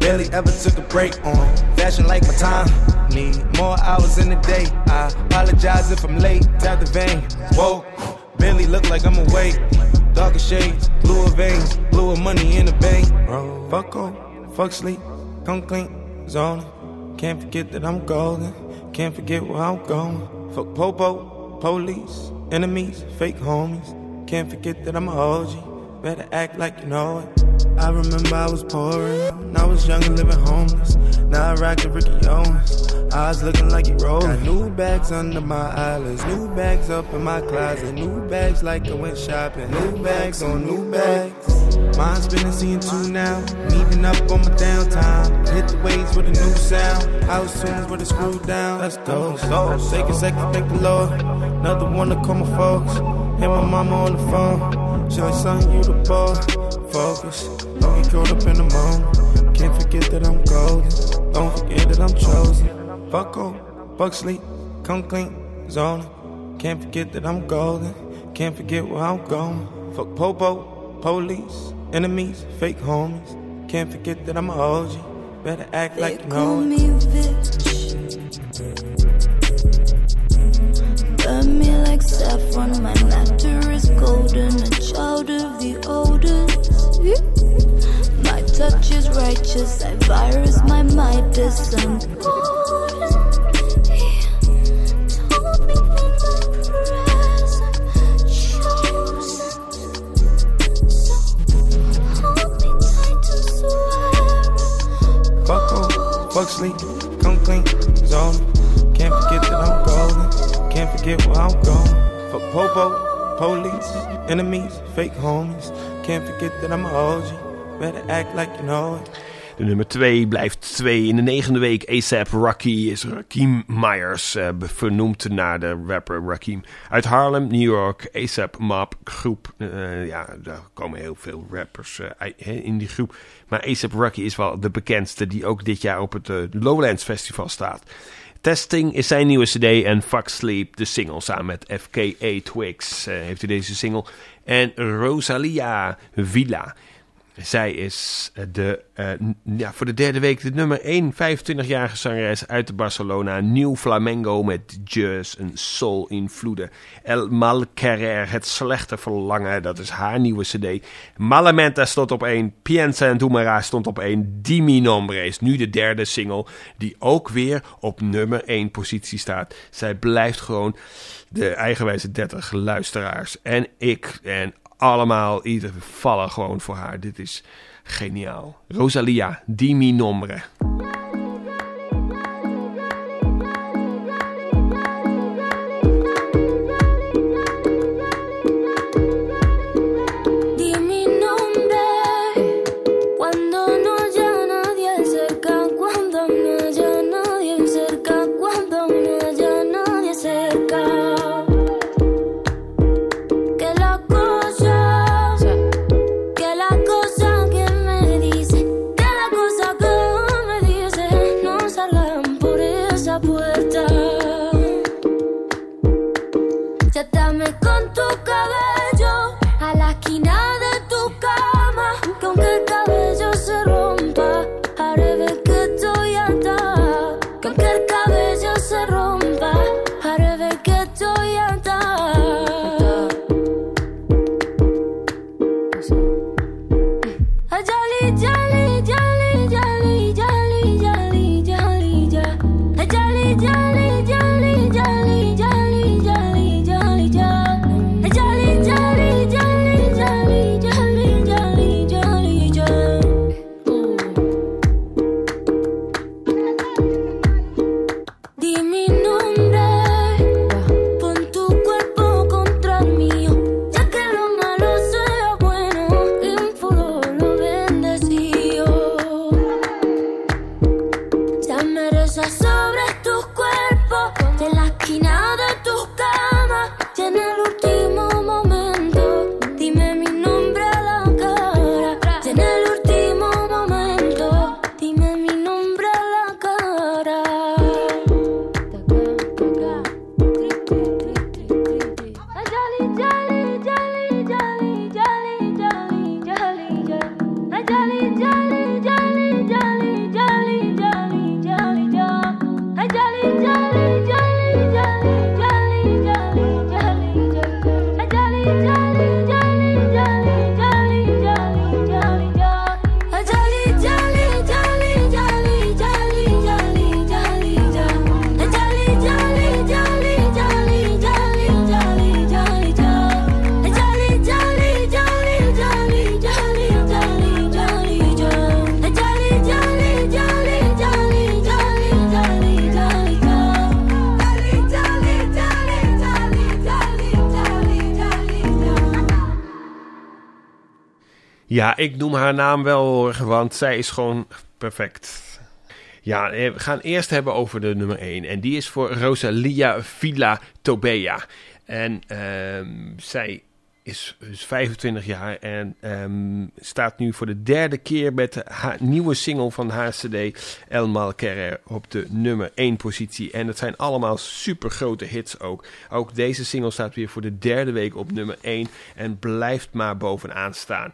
Barely ever took a break on fashion like my time. Need more hours in the day. I apologize if I'm late. Tap the vein. Whoa, barely look like I'm awake. Darker shades, bluer veins, bluer money in the bank. Bro, fuck off, fuck sleep, come clean Can't forget that I'm golden. Can't forget where I'm going. Fuck popo, police, enemies, fake homies. Can't forget that I'm a OG. Better act like you know it. I remember I was pouring. I was young and living homeless. Now I rock the Ricky Owens. Eyes looking like you rolling. Got new bags under my eyelids. New bags up in my closet. New bags like I went shopping. New bags on new bags. Mine's been in seeing two now. Meeting up on my downtime. Hit the waves with a new sound. House tunes with a screw down. Let's go. So, take a second, thank the Lord. Another one to call my folks. Hit my mama on the phone. She like, son, you the boy. Focus. Don't get caught up in the moment. Can't forget that I'm golden. Don't forget that I'm chosen. Fuck off, fuck sleep, come clean, zoning. Can't forget that I'm golden. Can't forget where I'm going. Fuck popo, police, enemies, fake homies. Can't forget that I'm a OG. Better act like you know it. Burn me like saffron, my nectar is golden, a child of the oldest. My touch is righteous, I virus my Midas, I'm fuck sleep, come clean, zoning. Can't forget that I'm golden. Can't forget where I'm going. Fuck popo, police, enemies, fake homies. Can't forget that I'm a OG. Better act like you know it. Nummer 2 blijft 2. In de negende week ASAP Rocky is Rakim Myers, eh, vernoemd naar de rapper Rakim. Uit Harlem, New York, ASAP Mob groep. Eh, ja, daar komen heel veel rappers eh, in die groep. Maar ASAP Rocky is wel de bekendste die ook dit jaar op het Lowlands Festival staat. Testing is zijn nieuwe cd en Fuck Sleep, de single samen met FKA Twigs, heeft hij deze single. En Rosalia Villa. Zij is eh, de, eh, ja, voor de derde week de nummer 1 25-jarige zangeres uit Barcelona. Nieuw flamengo met jazz en soul invloeden. El Mal Querer, het slechte verlangen, dat is haar nieuwe cd. Malamenta stond op 1, Piensa en Dumara stond op 1. Dimi Nombre is nu de derde single die ook weer op nummer 1 positie staat. Zij blijft gewoon de eigenwijze 30 luisteraars. En ik en allemaal, ieder vallen gewoon voor haar. Dit is geniaal. Rosalia, di mi nombre. Ik noem haar naam wel want zij is gewoon perfect. Ja, eh, we gaan eerst hebben over de nummer 1. En die is voor Rosalia Villa Tobea. En ehm, zij is, is 25 jaar en ehm, staat nu voor de derde keer met de nieuwe single van haar CD El Malquerer op de nummer 1 positie. En het zijn allemaal super grote hits ook. Ook deze single staat weer voor de derde week op nummer 1 en blijft maar bovenaan staan.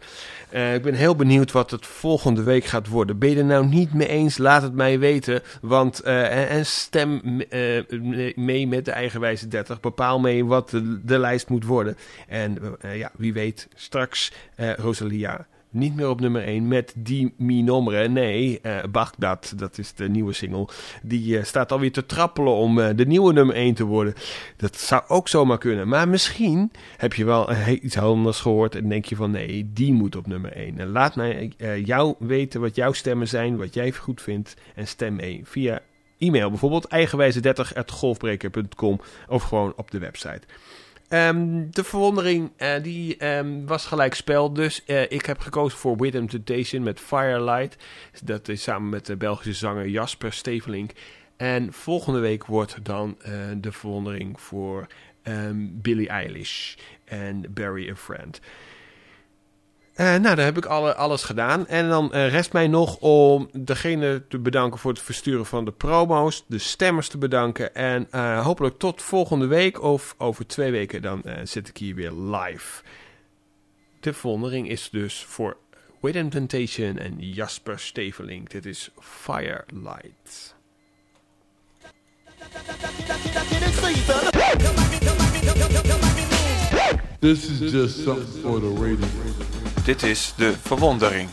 Eh, ik ben heel benieuwd wat het volgende week gaat worden. Ben je er nou niet mee eens? Laat het mij weten. Want, eh, en, stem eh, mee met de eigenwijze 30. Bepaal mee wat de, de lijst moet worden. En ja, wie weet straks eh, Rosalia niet meer op nummer 1 met Die Mi Nombre. Nee, eh Bagdad, dat is de nieuwe single. Die eh, staat alweer te trappelen om eh, de nieuwe nummer 1 te worden. Dat zou ook zomaar kunnen. Maar misschien heb je wel eh, (laughs) iets anders gehoord en denk je van nee, die moet op nummer 1. En laat mij eh, jou weten wat jouw stemmen zijn, wat jij goed vindt. En stem mee via e-mail bijvoorbeeld eigenwijze30.golfbreker.com of gewoon op de website. Ehm, de verwondering eh, die ehm, was gelijk spel, dus eh, ik heb gekozen voor Rhythm Temptation met Firelight. Dat is samen met de Belgische zanger Jasper Stevelink. En volgende week wordt dan eh, de verwondering voor ehm, Billie Eilish en Bury a Friend. Eh, nou, dan heb ik alle, alles gedaan. En dan eh, rest mij nog om degene te bedanken voor het versturen van de promo's. De stemmers te bedanken. En eh, hopelijk tot volgende week of over twee weken dan zit ik hier weer live. De verwondering is dus voor Within Temptation en Jasper Stevelink. Dit is Firelight. This is just something for the radio. Dit is de verwondering.